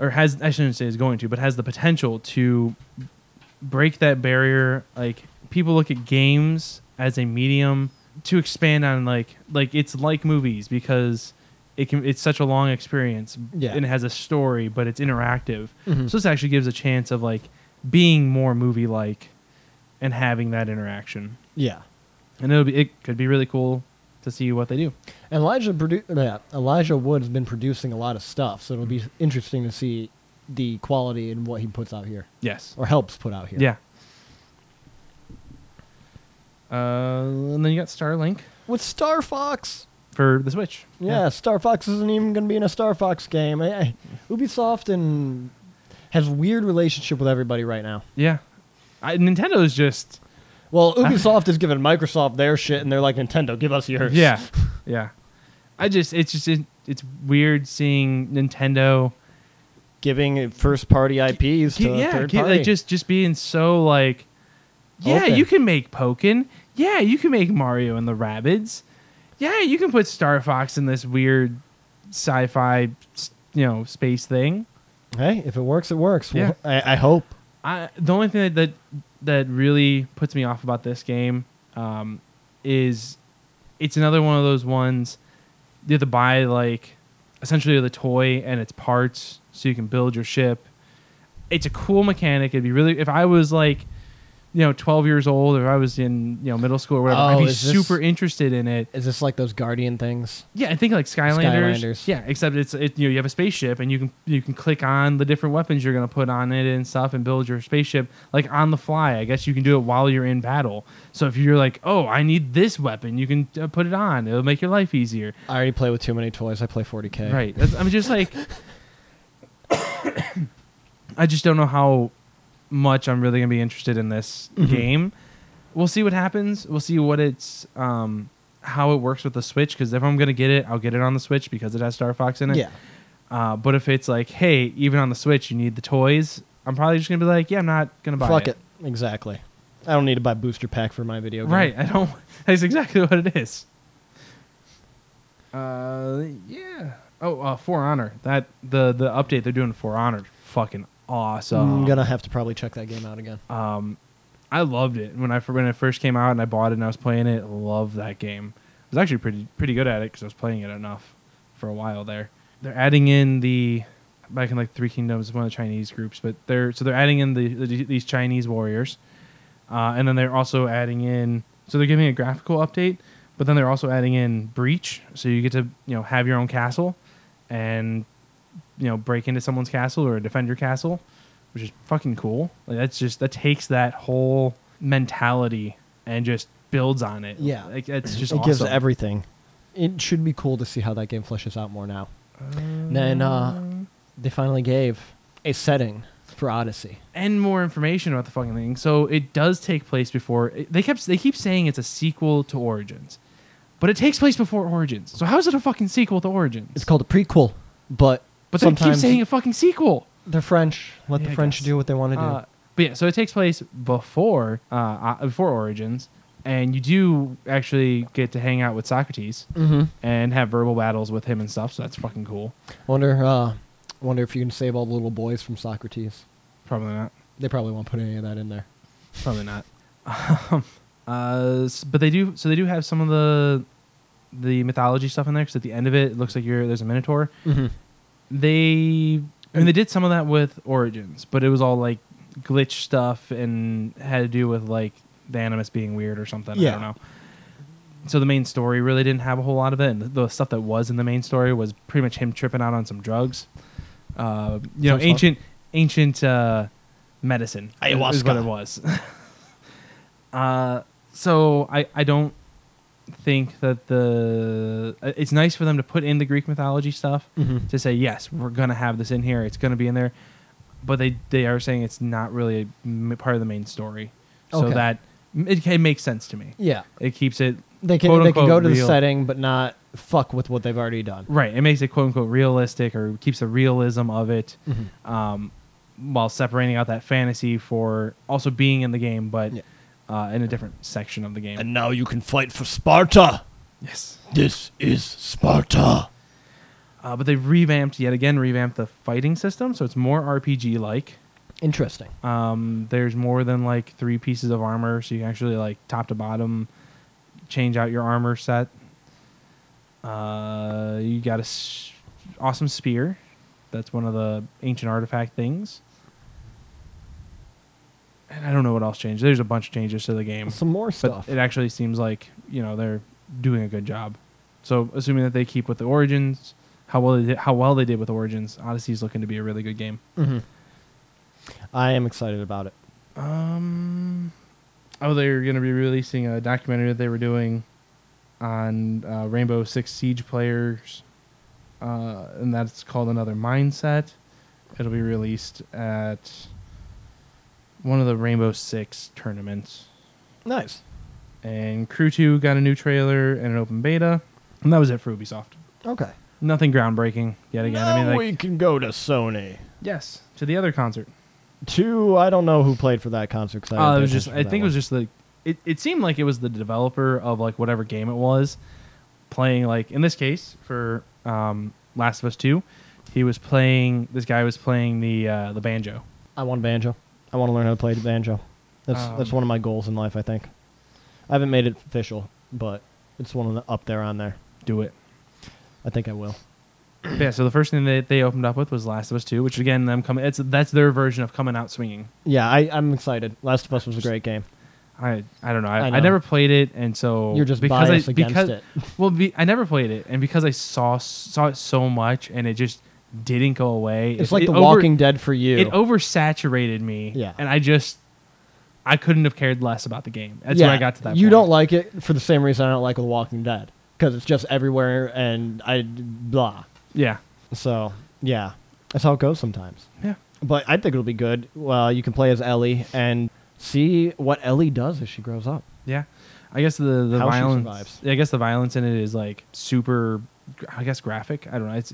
or has I shouldn't say is going to, but has the potential to break that barrier. Like people look at games as a medium to expand on like like it's like movies because it can it's such a long experience Yeah. and it has a story but it's interactive Mhm. so this actually gives a chance of like being more movie like and having that interaction Yeah. and it'll be it could be really cool to see what they do And Elijah produ- yeah, Elijah Wood has been producing a lot of stuff, so it'll be interesting to see the quality and what he puts out here yes or helps put out here. yeah uh, and then you got starlink With Star Fox. for the switch Yeah, Star Fox isn't even going to be in a Star Fox game. I, I, Ubisoft and has weird relationship with everybody right now. yeah I, nintendo is just Well, Ubisoft is giving Microsoft their shit, and they're like, Nintendo, give us yours. Yeah, yeah. I just it's just it, it's weird seeing Nintendo. giving first party IPs to yeah, third ki- party. like just just being so like, yeah, Open. you can make Pokken. Yeah, you can make Mario and the Rabbids. Yeah, you can put Star Fox in this weird sci-fi, you know, space thing. hey, if it works, it works. Yeah. Well, I, I hope. I the only thing that that, that really puts me off about this game um, is it's another one of those ones you have to buy like essentially the toy and its parts so you can build your ship. It's a cool mechanic. It'd be really if I was like you know 12 years old or I was in you know middle school or whatever, I'd Oh, be is this- super interested in it. Is this like those Guardian things? Yeah, I think like Skylanders. Skylanders. Yeah, except it's it, you know you have a spaceship and you can you can click on the different weapons you're gonna put on it and stuff and build your spaceship like on the fly. I guess you can do it while you're in battle. So if you're like, oh, I need this weapon, you can uh, put it on. It'll make your life easier. I already play with too many toys. I play 40k. Right. That's, I'm just like, I just don't know how much I'm really gonna be interested in this Mhm. game. We'll see what happens. We'll see what it's um how it works with the Switch. Because if I'm gonna get it, I'll get it on the Switch because it has Star Fox in it. Yeah. Uh, but if it's like, hey, even on the Switch, you need the toys, I'm probably just gonna be like, yeah, I'm not gonna buy it Fuck it. it. Exactly. I don't need to buy booster pack for my video game. Right. I don't. That's exactly what it is. Uh, yeah. Oh, uh, For Honor. That the the update they're doing for Honor, fucking awesome. I'm gonna have to probably check that game out again. Um, I loved it when I when it first came out and I bought it and I was playing it. Loved that game. I was actually pretty pretty good at it because I was playing it enough for a while there. They're adding in the back in like Three Kingdoms, one of the Chinese groups, but they're so they're adding in the, the these Chinese warriors, uh, and then they're also adding in so they're giving a graphical update, but then they're also adding in breach, so you get to you know have your own castle, and you know break into someone's castle or defend your castle, which is fucking cool. Like that's just that takes that whole mentality and just builds on it. Yeah. like it's just it gives everything. It should be cool to see how that game fleshes out more now. then uh, they finally gave a setting for Odyssey. and more information about the fucking thing. So it does take place before. it- They kept they keep saying it's a sequel to Origins, but it takes place before Origins. So how is it a fucking sequel to Origins? It's called a prequel, but but they keep sometimes saying a fucking sequel. they're French. Let Yeah, the I French guess. do what they want to do. Uh, but yeah, so it takes place before uh, uh, before Origins, and you do actually get to hang out with Socrates mm-hmm. and have verbal battles with him and stuff. So that's fucking cool. Wonder, uh, wonder if you can save all the little boys from Socrates. Probably not. They probably won't put any of that in there. Probably not. Um, uh, s- but they do. So they do have some of the the mythology stuff in there. Because at the end of it, it looks like you're there's a minotaur. Mm-hmm. They, I mean, they did some of that with Origins, but it was all like glitch stuff and had to do with like the animus being weird or something. Yeah. I don't know. So the main story really didn't have a whole lot of it, and the stuff that was in the main story was pretty much him tripping out on some drugs. Uh, you know, Sounds fun. ancient ancient uh, medicine is- is what it was. uh, so I I don't think that the uh, it's nice for them to put in the Greek mythology stuff Mm-hmm. to say yes, we're gonna have this in here. It's gonna be in there, but they they are saying it's not really a m- part of the main story, so Okay. that it, it makes sense to me. Yeah, It keeps it they can they can go to the setting, but not fuck with what they've already done. right. It makes it quote unquote realistic or keeps the realism of it, Mm-hmm. um, while separating out that fantasy for also being in the game, but Yeah. Uh, in a different section of the game. And now you can fight for Sparta. yes. This is Sparta. Uh, but they've revamped yet again, revamped the fighting system, so it's more RPG like. Interesting. Um, there's more than like three pieces of armor, so you can actually like top to bottom change out your armor set. Uh, you got a s- awesome spear. That's one of the ancient artifact things. And I don't know what else changed. There's a bunch of changes to the game, Some more stuff. it actually seems like you know they're doing a good job. So assuming that they keep with the origins, how well they did, how well they did with origins, Odyssey is looking to be a really good game. hmm I am excited about it. Um, oh, they're going to be releasing a documentary that they were doing on uh, Rainbow Six Siege players, uh, and that's called Another Mindset. It'll be released at one of the Rainbow Six tournaments. Nice. And Crew 2 got a new trailer and an open beta, and that was it for Ubisoft. Okay. Nothing groundbreaking yet again. I mean, like, we can go to Sony. yes, to the other concert. Two. I don't know who played for that concert. 'cause I Oh, it was just. I think that it was just the. It, it seemed like it was the developer of like whatever game it was, playing like in this case for um, Last of Us Two, he was playing. This guy was playing the uh, the banjo. I want banjo. I want to learn how to play the banjo. That's that's Um, one of my goals in life. I think. I haven't made it official, but it's one of the up there on there. Do it. I think I will. Yeah. So the first thing that they opened up with was Last of Us Two, which again them coming. It's that's their version of coming out swinging. Yeah, I, I'm excited. Last of Us was a great game. I I don't know. I, I I, never played it, and so You're just because biased I, against because, it. Well, be, I never played it, and because I saw saw it so much, and it just didn't go away. It's it- like it The over- Walking Dead for you. It oversaturated me. Yeah. and I just I couldn't have cared less about the game. That's yeah, where I got to that. You point. don't like it for the same reason I don't like The Walking Dead because it's just everywhere and I blah. Yeah, So yeah, that's how it goes sometimes. yeah. But I think it'll be good. Well, you can play as Ellie and see what Ellie does as she grows up. Yeah, I guess the the How violence. I guess the violence in it is like super. I guess graphic. I don't know. It's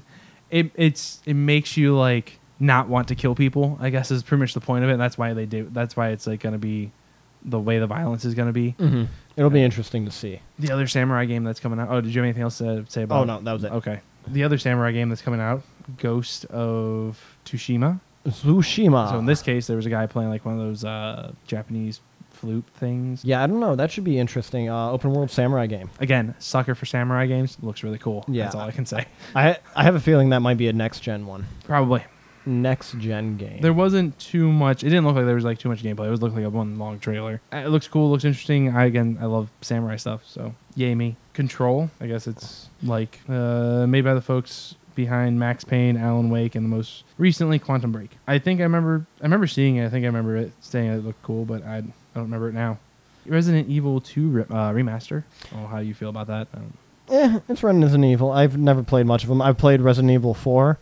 it it's it makes you like not want to kill people. I guess is pretty much the point of it. And that's why they do. That's why it's like gonna be the way the violence is gonna be. Mm-hmm. It'll be interesting to see. The other samurai game that's coming out. Oh, did you have anything else to say about? Oh no, that was it. Okay. The other samurai game that's coming out, Ghost of Tsushima. Tsushima. So in this case, there was a guy playing like one of those uh, Japanese flute things. yeah, I don't know. That should be interesting. Uh, open world samurai game. Again, sucker for samurai games. Looks really cool. Yeah. That's all I can say. I I have a feeling that might be a next gen one. Probably. Next gen game. There wasn't too much. It didn't look like there was like too much gameplay. It was looked like a one long trailer. Uh, It looks cool. Looks interesting. I again, I love samurai stuff. So yay me. Control. I guess it's like uh, made by the folks behind Max Payne, Alan Wake, and the most recently Quantum Break. I think I remember. I remember seeing it. I think I remember it saying it looked cool, but I, I don't remember it now. Resident Evil 2 re- uh, remaster. Oh, how do you feel about that? Don't- eh, it's Resident Evil. I've never played much of them. I've played Resident Evil 4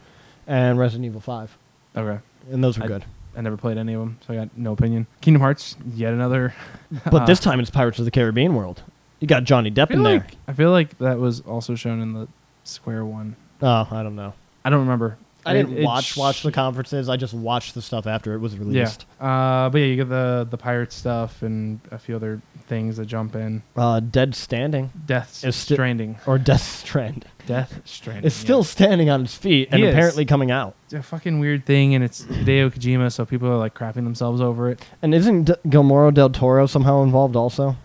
and Resident Evil 5, Okay. and those were I- good. I never played any of them, so I got no opinion. Kingdom Hearts, yet another. But this time it's Pirates of the Caribbean world. You got Johnny Depp I feel in there. like I feel like that was also shown in the Square one. Oh, I don't know. I don't remember. I didn't It- watch sh- watch the conferences. I just watched the stuff after it was released. Yeah. Uh, but yeah, you get the the pirate stuff and a few other things that jump in. Uh, Dead Standing Death It's sti- Stranding. or Death Strand. Death Stranding. It's still standing on its feet and He is. apparently coming out. yeah. a fucking weird thing, and it's Hideo Kojima, so people are like crapping themselves over it. And isn't D- Guillermo del Toro somehow involved also?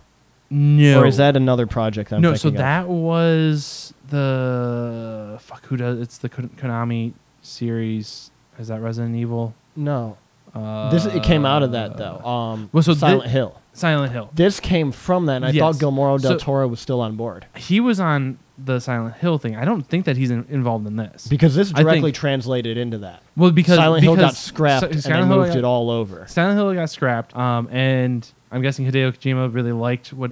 No. Or is that another project? I'm no, so of? that was the fuck who does it's the Konami series. Is that Resident Evil? no. Uh, This it came out of that though. Um, well, so thi- Silent Hill. Silent Hill. This came from that, and I Yes. thought Guillermo del So- Toro was still on board He was on the Silent Hill thing. I don't think that he's in, involved in this. because this I directly think- translated into that. well, because Silent Hill got because scrapped Si- and they Silent Hill moved got- it all over. Silent Hill got scrapped, um, and I'm guessing Hideo Kojima really liked what,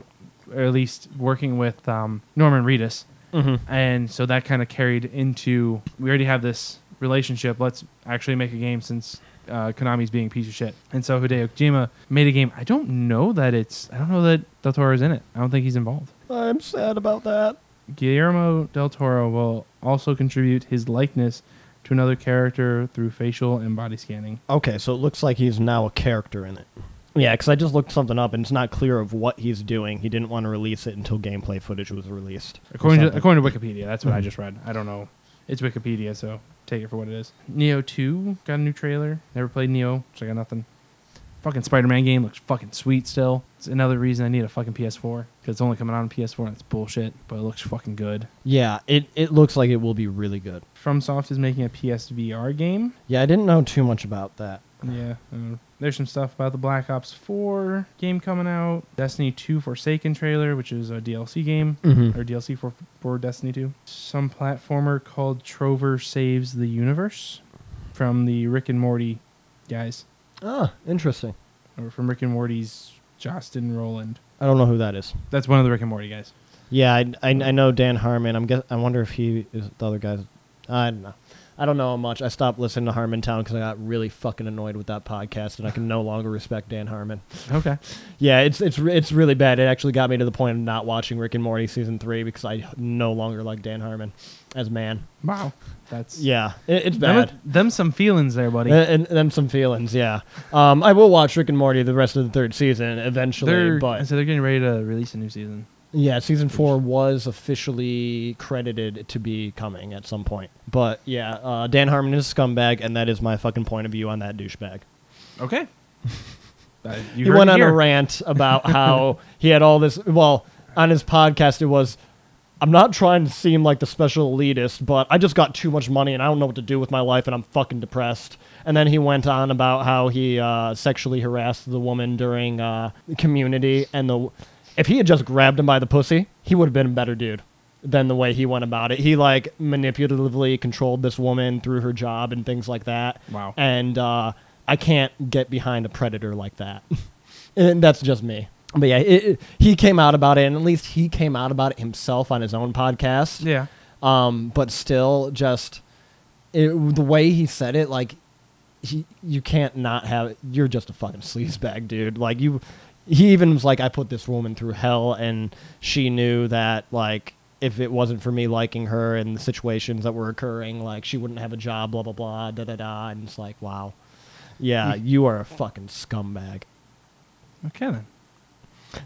or at least working with um, Norman Reedus, Mm-hmm. and so that kind of carried into we already have this relationship. Let's actually make a game since uh, Konami's being a piece of shit. And so Hideo Kojima made a game. I don't know that it's. I don't know that Del Toro's in it. I don't think he's involved. I'm sad about that. Guillermo del Toro will also contribute his likeness to another character through facial and body scanning. Okay, so it looks like he's now a character in it. Yeah, because I just looked something up and it's not clear of what he's doing. He didn't want to release it until gameplay footage was released. According to according to Wikipedia, that's what I just read. I don't know. It's Wikipedia, so take it for what it is. Nioh Two got a new trailer. Never played Nioh, so I got nothing. Fucking Spider-Man game looks fucking sweet still. It's another reason I need a fucking PS4 because it's only coming out on PS4 and it's bullshit, but it looks fucking good. Yeah, it, it looks like it will be really good. FromSoft is making a PSVR game. Yeah, I didn't know too much about that. Yeah, there's some stuff about the Black Ops 4 game coming out. Destiny 2 Forsaken trailer, which is a DLC game Mm-hmm. or DLC for for Destiny 2. Some platformer called Trover Saves the Universe from the Rick and Morty guys, Ah, interesting. or from Rick and Morty's Justin Roiland. I don't know who that is. That's one of the Rick and Morty guys. Yeah, I, I, I know Dan Harmon. I'm guess, I wonder if he is the other guys. I don't know. I don't know how much. I stopped listening to Harmontown because I got really fucking annoyed with that podcast, and I can no longer respect Dan Harmon. Okay. Yeah, it's it's it's really bad. It actually got me to the point of not watching Rick and Morty season three because I no longer like Dan Harmon as man. Wow. That's Yeah, it, it's bad. them some feelings there, buddy. Uh, and them some feelings, yeah. Um, I will watch Rick and Morty the rest of the third season eventually, they're but so they're getting ready to release a new season. Yeah, season four was officially credited to be coming at some point. But yeah, uh, Dan Harmon is a scumbag, and that is my fucking point of view on that douchebag. Okay. Uh, you he went on here. a rant about how he had all this. Well, on his podcast, it was. I'm not trying to seem like the special elitist, but I just got too much money and I don't know what to do with my life and I'm fucking depressed. And then he went on about how he uh, sexually harassed the woman during uh, community and the if he had just grabbed him by the pussy, he would have been a better dude than the way he went about it. He like manipulatively controlled this woman through her job and things like that. Wow. And uh, I can't get behind a predator like that. and that's just me. But yeah, it, it- he came out about it, and at least he came out about it himself on his own podcast. Yeah. Um, but still, just it, the way he said it, like he, you can't not have. You're just a fucking sleazebag, dude. Like you, he even was like, I put this woman through hell, and she knew that like if it wasn't for me liking her and the situations that were occurring, like she wouldn't have a job, blah blah blah, da da da. And it's like, wow, yeah, hmm. you are a fucking scumbag. Okay then.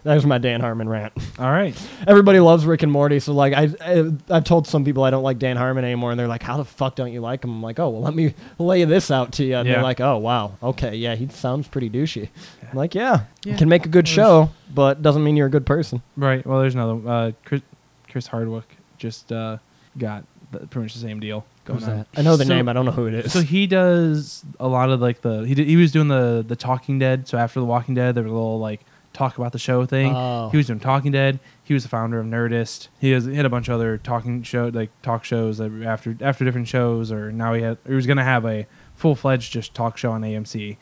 That was my Dan Harmon rant. All right. Everybody loves Rick and Morty, so like I, I I've told some people I don't like Dan Harmon anymore, and they're like, "How the fuck don't you like him?" I'm like, "Oh, well, let me lay this out to you." And Yeah. they're like, "Oh, wow, okay, yeah, he sounds pretty douchey." I'm like, "Yeah, you Yeah. can make a good show, but doesn't mean you're a good person." Right. Well, there's another. Uh, Chris, Chris Hardwick just uh, got the, pretty much the same deal going on. that? I know the So- name, I don't know who it is. So he does a lot of like the he did, he was doing the the Talking Dead. So after the Walking Dead, there was a little like talk about the show thing. Oh. He was oh. doing Talking Dead. He was the founder of Nerdist. He has he had a bunch of other talking show like talk shows after after different shows. Or now he had he was gonna have a full fledged just talk show on AMC.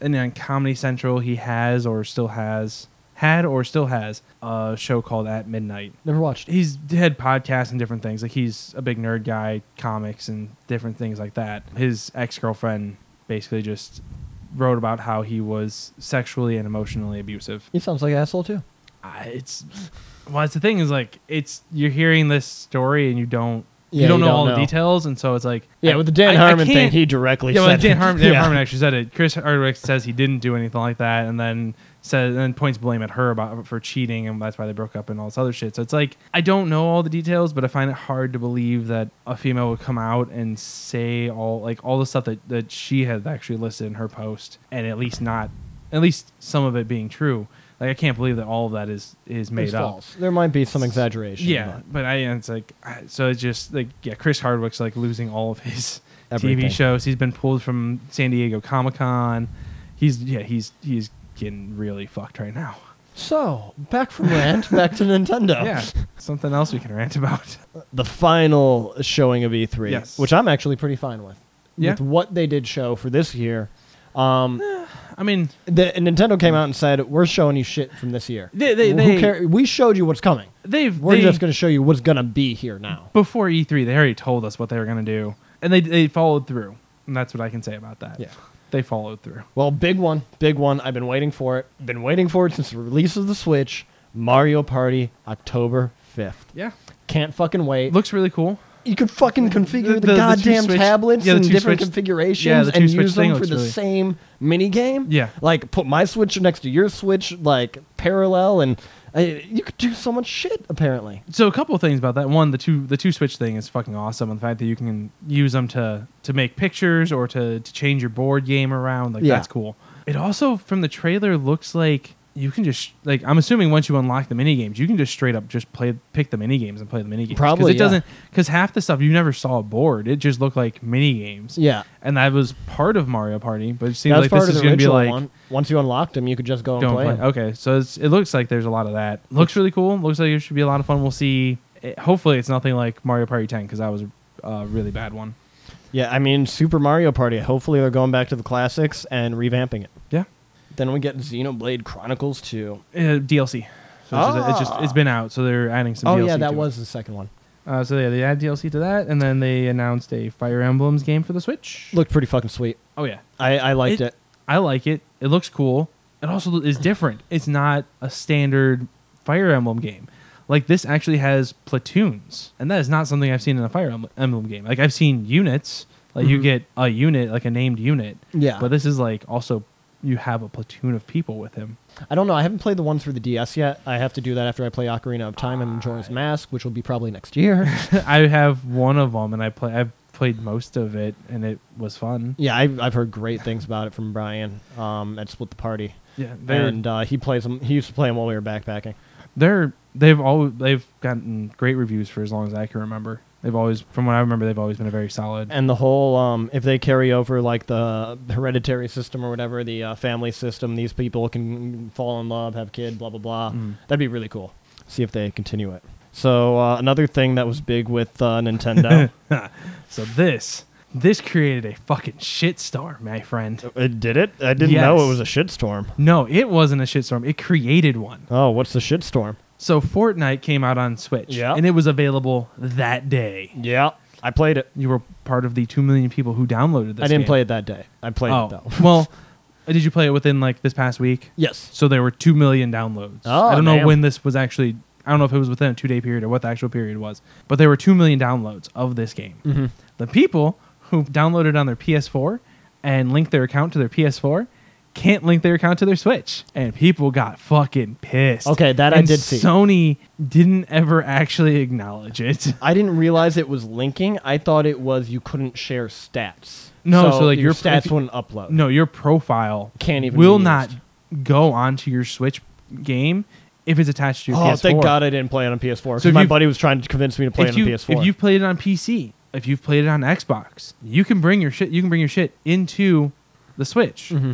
And then on Comedy Central, he has or still has had or still has a show called At Midnight Never watched. he's had podcasts and different things. Like he's a big nerd guy, comics and different things like that. His ex girlfriend basically just wrote about how he was sexually and emotionally abusive. He sounds like an asshole too. I it's well, it's the thing is like it's you're hearing this story and you don't Yeah, you don't you know don't all know. the details, and so it's like Yeah, I- with the Dan I- I Harmon thing, he directly yeah, said well, Dan it. Harmon, Dan Yeah. Harmon actually said it. Chris Hardwick says he didn't do anything like that, and then said and points blame at her about for cheating, and that's why they broke up and all this other shit. So it's like I don't know all the details, but I find it hard to believe that a female would come out and say all like all the stuff that that she had actually listed in her post, and at least not at least some of it being true. Like I can't believe that all of that is is made It's up. false. There might be some exaggeration. Yeah, but but I it's like so it's just like yeah, Chris Hardwick's like losing all of his Everything. TV shows. He's been pulled from San Diego Comic Con. He's yeah, he's he's getting really fucked right now. So back from rant, back to Nintendo. Yeah, something else we can rant about. the final showing of E3, Yes. which I'm actually pretty fine with. Yeah. With what they did show for this year. Um, I mean, the Nintendo came out and said, "We're showing you shit from this year. they they, Who they care? We showed you what's coming. they've We're they, just going to show you what's going to be here now." before E3 they already told us what they were gonna do, and they they followed through, and that's what I can say about that. Yeah. They followed through. Well, big one, big one. I've been waiting for it. Been waiting for it since the release of the Switch. Mario Party, October fifth. Yeah, Can't fucking wait. looks really cool. you could fucking configure The- the, the- the goddamn Switch- tablets yeah, the in different Switch- configurations yeah, and use them for the really- same mini game. Yeah. Like put my Switch next to your Switch, like parallel, and uh, you could do so much shit. Apparently, So a couple of things about that. One, the two the two switch thing is fucking awesome, and the fact that you can use them to to make pictures or to to change your board game around, like Yeah. that's cool. It also from the trailer looks like you can just like I'm assuming once you unlock the mini games, you can just straight up just play pick the mini games and play the mini games. Probably, it yeah. doesn't because half the stuff you never saw a board. It just looked like mini games. Yeah. and that was part of Mario Party, but it seems like part this of is going to be like one. Once you unlocked them, you could just go and play. play. Okay, so it's, it looks like there's a lot of that. Looks really cool. Looks like it should be a lot of fun. We'll see. It- hopefully, it's nothing like Mario Party 10 because that was a really bad one. Yeah, I mean Super Mario Party. Hopefully they're going back to the classics and revamping it. Yeah, Then we get Xenoblade Chronicles 2. uh, DLC. So it's, just, it's just it's been out, so they're adding some. Oh DLC yeah, that to it. was the second one. Uh, so yeah, they add DLC to that, and then they announced a Fire Emblems game for the Switch. Looked pretty fucking sweet. Oh yeah, I, I liked It-. I like it. It looks cool. It also is different. It's not a standard Fire Emblem game. Like this actually has platoons, and that is not something I've seen in a Fire Emble- Emblem game. Like I've seen units, like you Mhm. get a unit, like a named unit, Yeah. but this is like also you have a platoon of people with him. I don't know. I haven't played the ones for the DS yet. I have to do that after I play Ocarina of Time and Majora's Mask, which will be probably next year. I have one of them, and I play. I've played most of it, and it was fun. yeah, I've, I've heard great things about it from Brian um, at Split the Party. Yeah, And uh, he plays them. He used to play them while we were backpacking. they're they've always they've gotten great reviews for as long as I can remember. They've always, from what I remember, they've always been a very solid. And the whole, um, if they carry over like the hereditary system or whatever, the uh, family system, these people can fall in love, have kid, blah blah blah. Mm. That'd be really cool. See if they continue it. So uh, another thing that was big with uh, Nintendo, So this this created a fucking shitstorm, my friend. it did it. I didn't know it was a shitstorm. No, it wasn't a shitstorm. It created one. Oh, what's the shitstorm? So Fortnite came out on Switch, Yeah. and it was available that day. Yeah, I played it. You were part of the two million people who downloaded this. I didn't game. play it that day. I played oh, it though. well, uh, did you play it within like this past week? yes. So there were two million downloads. Oh, I don't know damn. when this was actually. I don't know if it was within a two day period or what the actual period was, but there were two million downloads of this game. Mm-hmm. The people who downloaded on their PS4 and linked their account to their PS4 can't link their account to their Switch, and people got fucking pissed. Okay, that I And did see. Sony didn't ever actually acknowledge it. I didn't realize it was linking. I thought it was you couldn't share stats. No, so, like, your your- stats wouldn't upload. No, your profile Can't even will be not go onto your Switch game if it's attached to your Oh, PS4. thank God I didn't play it on PS4. So Because if my you've- buddy was trying to convince me to play if it you, on PS4. If you've played it on PC, if you've played it on Xbox, you can bring your shit. You can bring your shit into the Switch. Mm-hmm.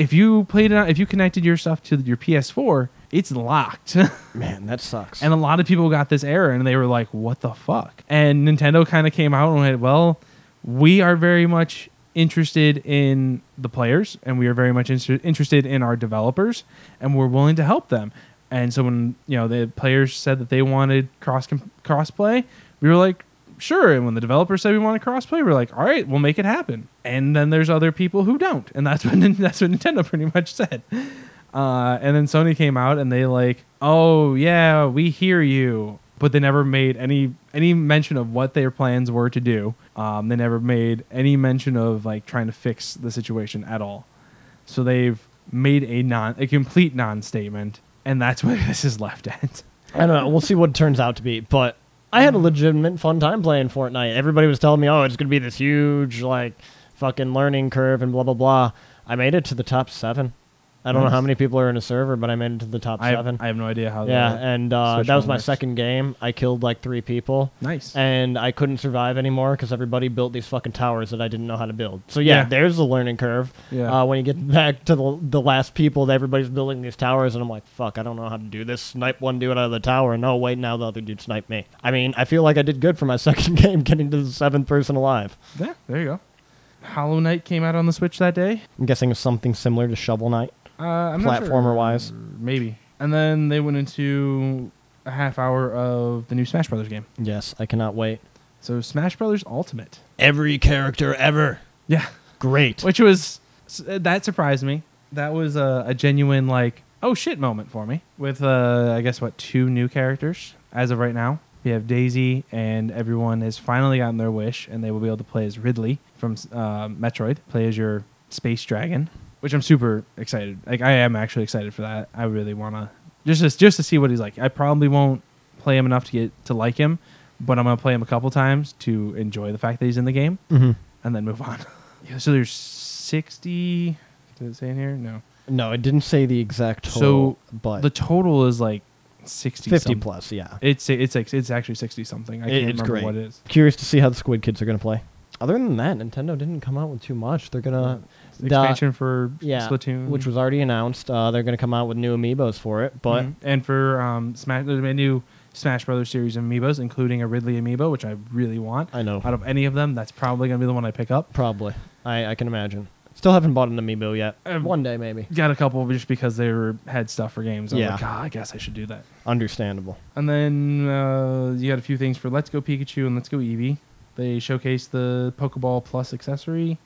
If you played it, on, if you connected your stuff to your PS4, it's locked. Man, that sucks. and a lot of people got this error, and they were like, "What the fuck?" And Nintendo kind of came out and went, "Well, we are very much interested in the players, and we are very much inter- interested in our developers, and we're willing to help them." And so when you know the players said that they wanted cross crossplay, we were like, "Sure." And when the developers said we want to crossplay, we're like, "All right, we'll make it happen." And then there's other people who don't, and that's what that's what Nintendo pretty much said. Uh, and then Sony came out and they like, oh yeah, we hear you, but they never made any any mention of what their plans were to do. Um, they never made any mention of like trying to fix the situation at all. So they've made a non a complete non-statement, and that's where this is left at. I don't know. We'll see what it turns out to be. But I had a legitimate fun time playing Fortnite. Everybody was telling me, oh, it's going to be this huge, like, fucking learning curve and blah, blah, blah. I made it to the top seven. I don't know how many people are in a server, but I made it to the top I seven. have, I have no idea how. yeah, and uh, that was my works. second game. I killed like three people. nice. and I couldn't survive anymore because everybody built these fucking towers that I didn't know how to build. So yeah, Yeah. there's the learning curve. Yeah. Uh, when you get back to the the last people, that everybody's building these towers, and I'm like, fuck, I don't know how to do this. Snipe one dude out of the tower. And no, wait, now the other dude sniped me. I mean, I feel like I did good for my second game, getting to the seventh person alive. yeah, there you go. Hollow Knight came out on the Switch that day. I'm guessing it's something similar to Shovel Knight. Uh, I'm not sure. Platformer-wise. maybe. And then they went into a half hour of the new Smash Brothers game. Yes, I cannot wait. So Smash Brothers Ultimate. Every character ever. Yeah, Great. which was s- that surprised me. That was a, a genuine like oh shit moment for me. With uh, I guess what two new characters as of right now. We have Daisy, and everyone has finally gotten their wish, and they will be able to play as Ridley from uh, Metroid, play as your space dragon, which I'm super excited. Like I am actually excited for that. I really want to just just just to see what he's like. I probably won't play him enough to get to like him, but I'm gonna play him a couple times to enjoy the fact that he's in the game Mm-hmm. and then move on. yeah, so there's 60, Did it say in here? No. No, it didn't say the exact So, total, but The total is like sixty. 50 some- plus, yeah. It's it's like it's actually sixty something. I It- can't it's remember great. what it is. Curious to see how the Squid Kids are going to play. Other than that, Nintendo didn't come out with too much. They're going to The- Expansion for yeah, Splatoon, which was already announced. Uh, they're going to come out with new amiibos for it, but Mhm. and for um Smash, there's a new Smash Brothers series of amiibos, including a Ridley amiibo, which I really want. I know Out of any of them, that's probably gonna be the one I pick up. probably. I, I can imagine. Still haven't bought an amiibo yet. Um, One day maybe. Got a couple just because they were had stuff for games. I was Yeah. like, ah, I guess I should do that. Understandable. And then uh, you got a few things for Let's Go Pikachu and Let's Go Eevee. They showcased the Pokeball Plus accessory.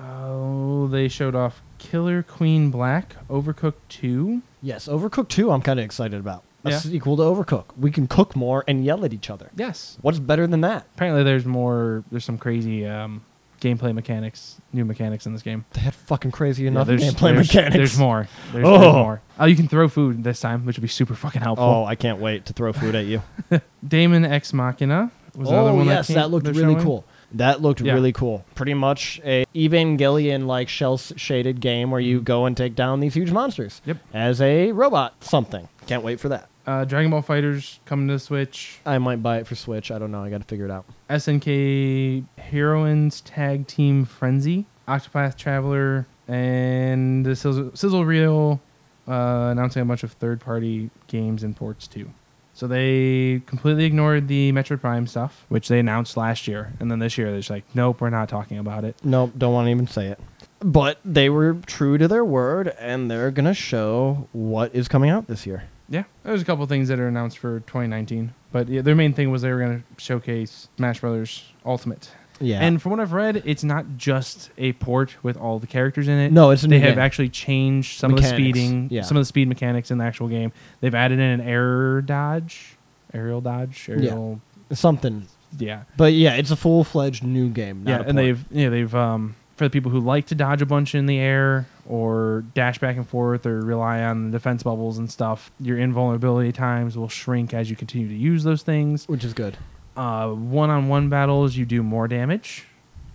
Oh, they showed off Killer Queen Black, Overcooked 2. Yes, Overcooked 2 I'm kind of excited about. A Yeah. sequel to Overcooked. We can cook more and yell at each other. Yes. What's better than that? Apparently, there's more. There's some crazy um, gameplay mechanics, new mechanics in this game. They had fucking crazy enough there's, gameplay there's, mechanics. There's more. There's, Oh. more. Oh, you can throw food this time, which would be super fucking helpful. Oh, I can't wait to throw food at you. Daemon X Machina was another oh one. yes, that, that, came- looked they're really showing. cool. That looked Yeah. really cool. Pretty much a Evangelion like cel shaded game where you go and take down these huge monsters. Yep. As a robot something. Can't wait for that. Uh, Dragon Ball FighterZ coming to Switch. I might buy it for Switch. I don't know. I got to figure it out. SNK Heroines Tag Team Frenzy, Octopath Traveler, and the Sizzle, Sizzle Reel uh, announcing a bunch of third party games and ports too. So they completely ignored the Metroid Prime stuff, which they announced last year. And then this year they're just like, nope, we're not talking about it. Nope, don't want to even say it. But they were true to their word, and they're gonna show what is coming out this year. Yeah, there's a couple things that are announced for 2019. But yeah, their main thing was they were going to showcase Smash Brothers Ultimate. Yeah. And from what I've read, it's not just a port with all the characters in it. no, it's a they new have game. actually changed some of the speeding, yeah. some of the speed mechanics in the actual game. They've added in an air dodge, aerial dodge, aerial, something. yeah, But yeah, it's a full fledged new game. yeah. not a And they've, yeah, they've um for the people who like to dodge a bunch in the air or dash back and forth or rely on defense bubbles and stuff. Your invulnerability times will shrink as you continue to use those things. which is good. Uh, one-on-one battles, you do more damage.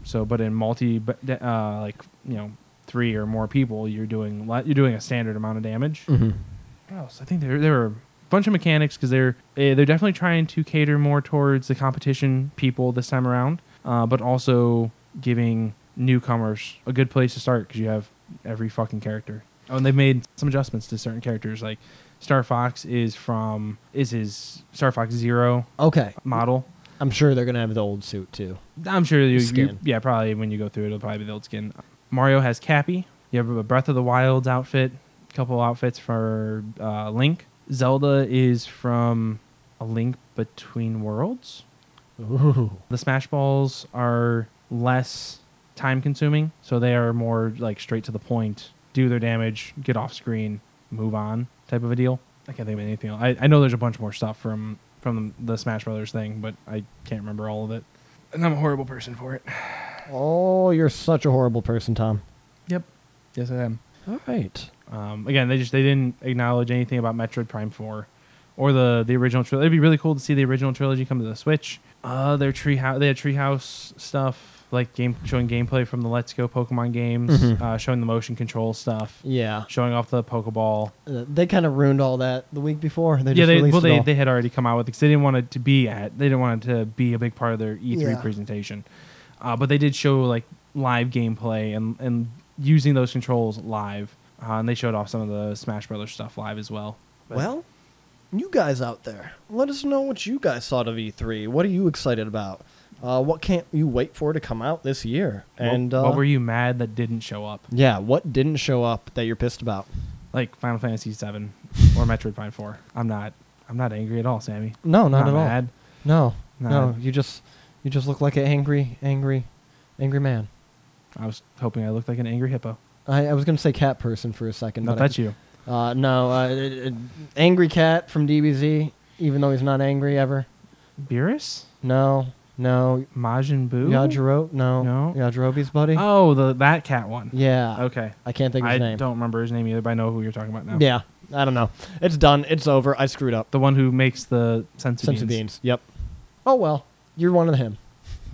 So, but in multi, uh, like you know, three or more people, you're doing you're doing a standard amount of damage. Mm-hmm. What else? I think there there were a bunch of mechanics because they're eh, they're definitely trying to cater more towards the competition people this time around, uh, but also giving newcomers a good place to start because you have every fucking character. Oh, and they've made some adjustments to certain characters. Like Star Fox is from is his Star Fox Zero Okay, model. I'm sure they're gonna have the old suit too. I'm sure you, you Skin. yeah probably when you go through it, it'll probably be the old skin. Mario has Cappy. You have a Breath of the Wild's outfit, a couple outfits for uh, Link. Zelda is from A Link Between Worlds. Ooh. The Smash Balls are less time consuming, so they are more like straight to the point, do their damage, get off screen, move on type of a deal. I can't think of anything else. I, I know there's a bunch more stuff from from the Smash Brothers thing, but I can't remember all of it. And I'm a horrible person for it. Oh, you're such a horrible person, Tom. Yep. Yes, I am. All right. Um, again, they just they didn't acknowledge anything about Metroid Prime Four or the the original trilogy. It'd be really cool to see the original trilogy come to the Switch. Uh, their tree house, they had treehouse stuff like game showing gameplay from the Let's Go Pokemon games, Mhm. uh, showing the motion control stuff, Yeah. showing off the Pokeball. Uh, they kind of ruined all that the week before. They yeah, they released well it they, all. they had already come out with because they didn't want it to be at they didn't want it to be a big part of their E3 Yeah. presentation, uh, but they did show like live gameplay and and using those controls live, uh, and they showed off some of the Smash Brothers stuff live as well. But- Well, you guys out there, let us know what you guys thought of E3. What are you excited about? Uh, what can't you wait for to come out this year? What- And what, uh, were you mad that didn't show up? yeah, what didn't show up that you're pissed about? Like Final Fantasy VII or Metroid Prime Four. I'm not. I'm not angry at all, Sammy. No, not, at mad. all. No, Not- no, you just you just look like an angry, angry, angry man. I was hoping I looked like an angry hippo. I, I was gonna say cat person for a second, No, but I- that's you. Uh, no, uh, angry cat from DBZ. Even though he's not angry ever. Beerus? No, no. Majin Buu? Yajiro, no, No. Yajirobe's buddy. Oh, the that cat one. yeah, Okay. I can't think of I his name. I don't remember his name either, but I know who you're talking about now. Yeah, I don't know. It's done. It's over. I screwed up. The one who makes the sense Senzu beans. Yep. Oh well, you're one of him.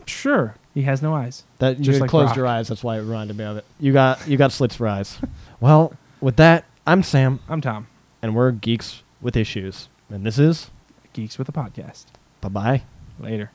Sure, he has no eyes. That you Just like closed Rock. your eyes. That's why it reminded me of it. You got you got slits for eyes. well, with that, I'm Sam, I'm Tom, and we're geeks with issues, and this is Geeks with a podcast. bye bye. Later.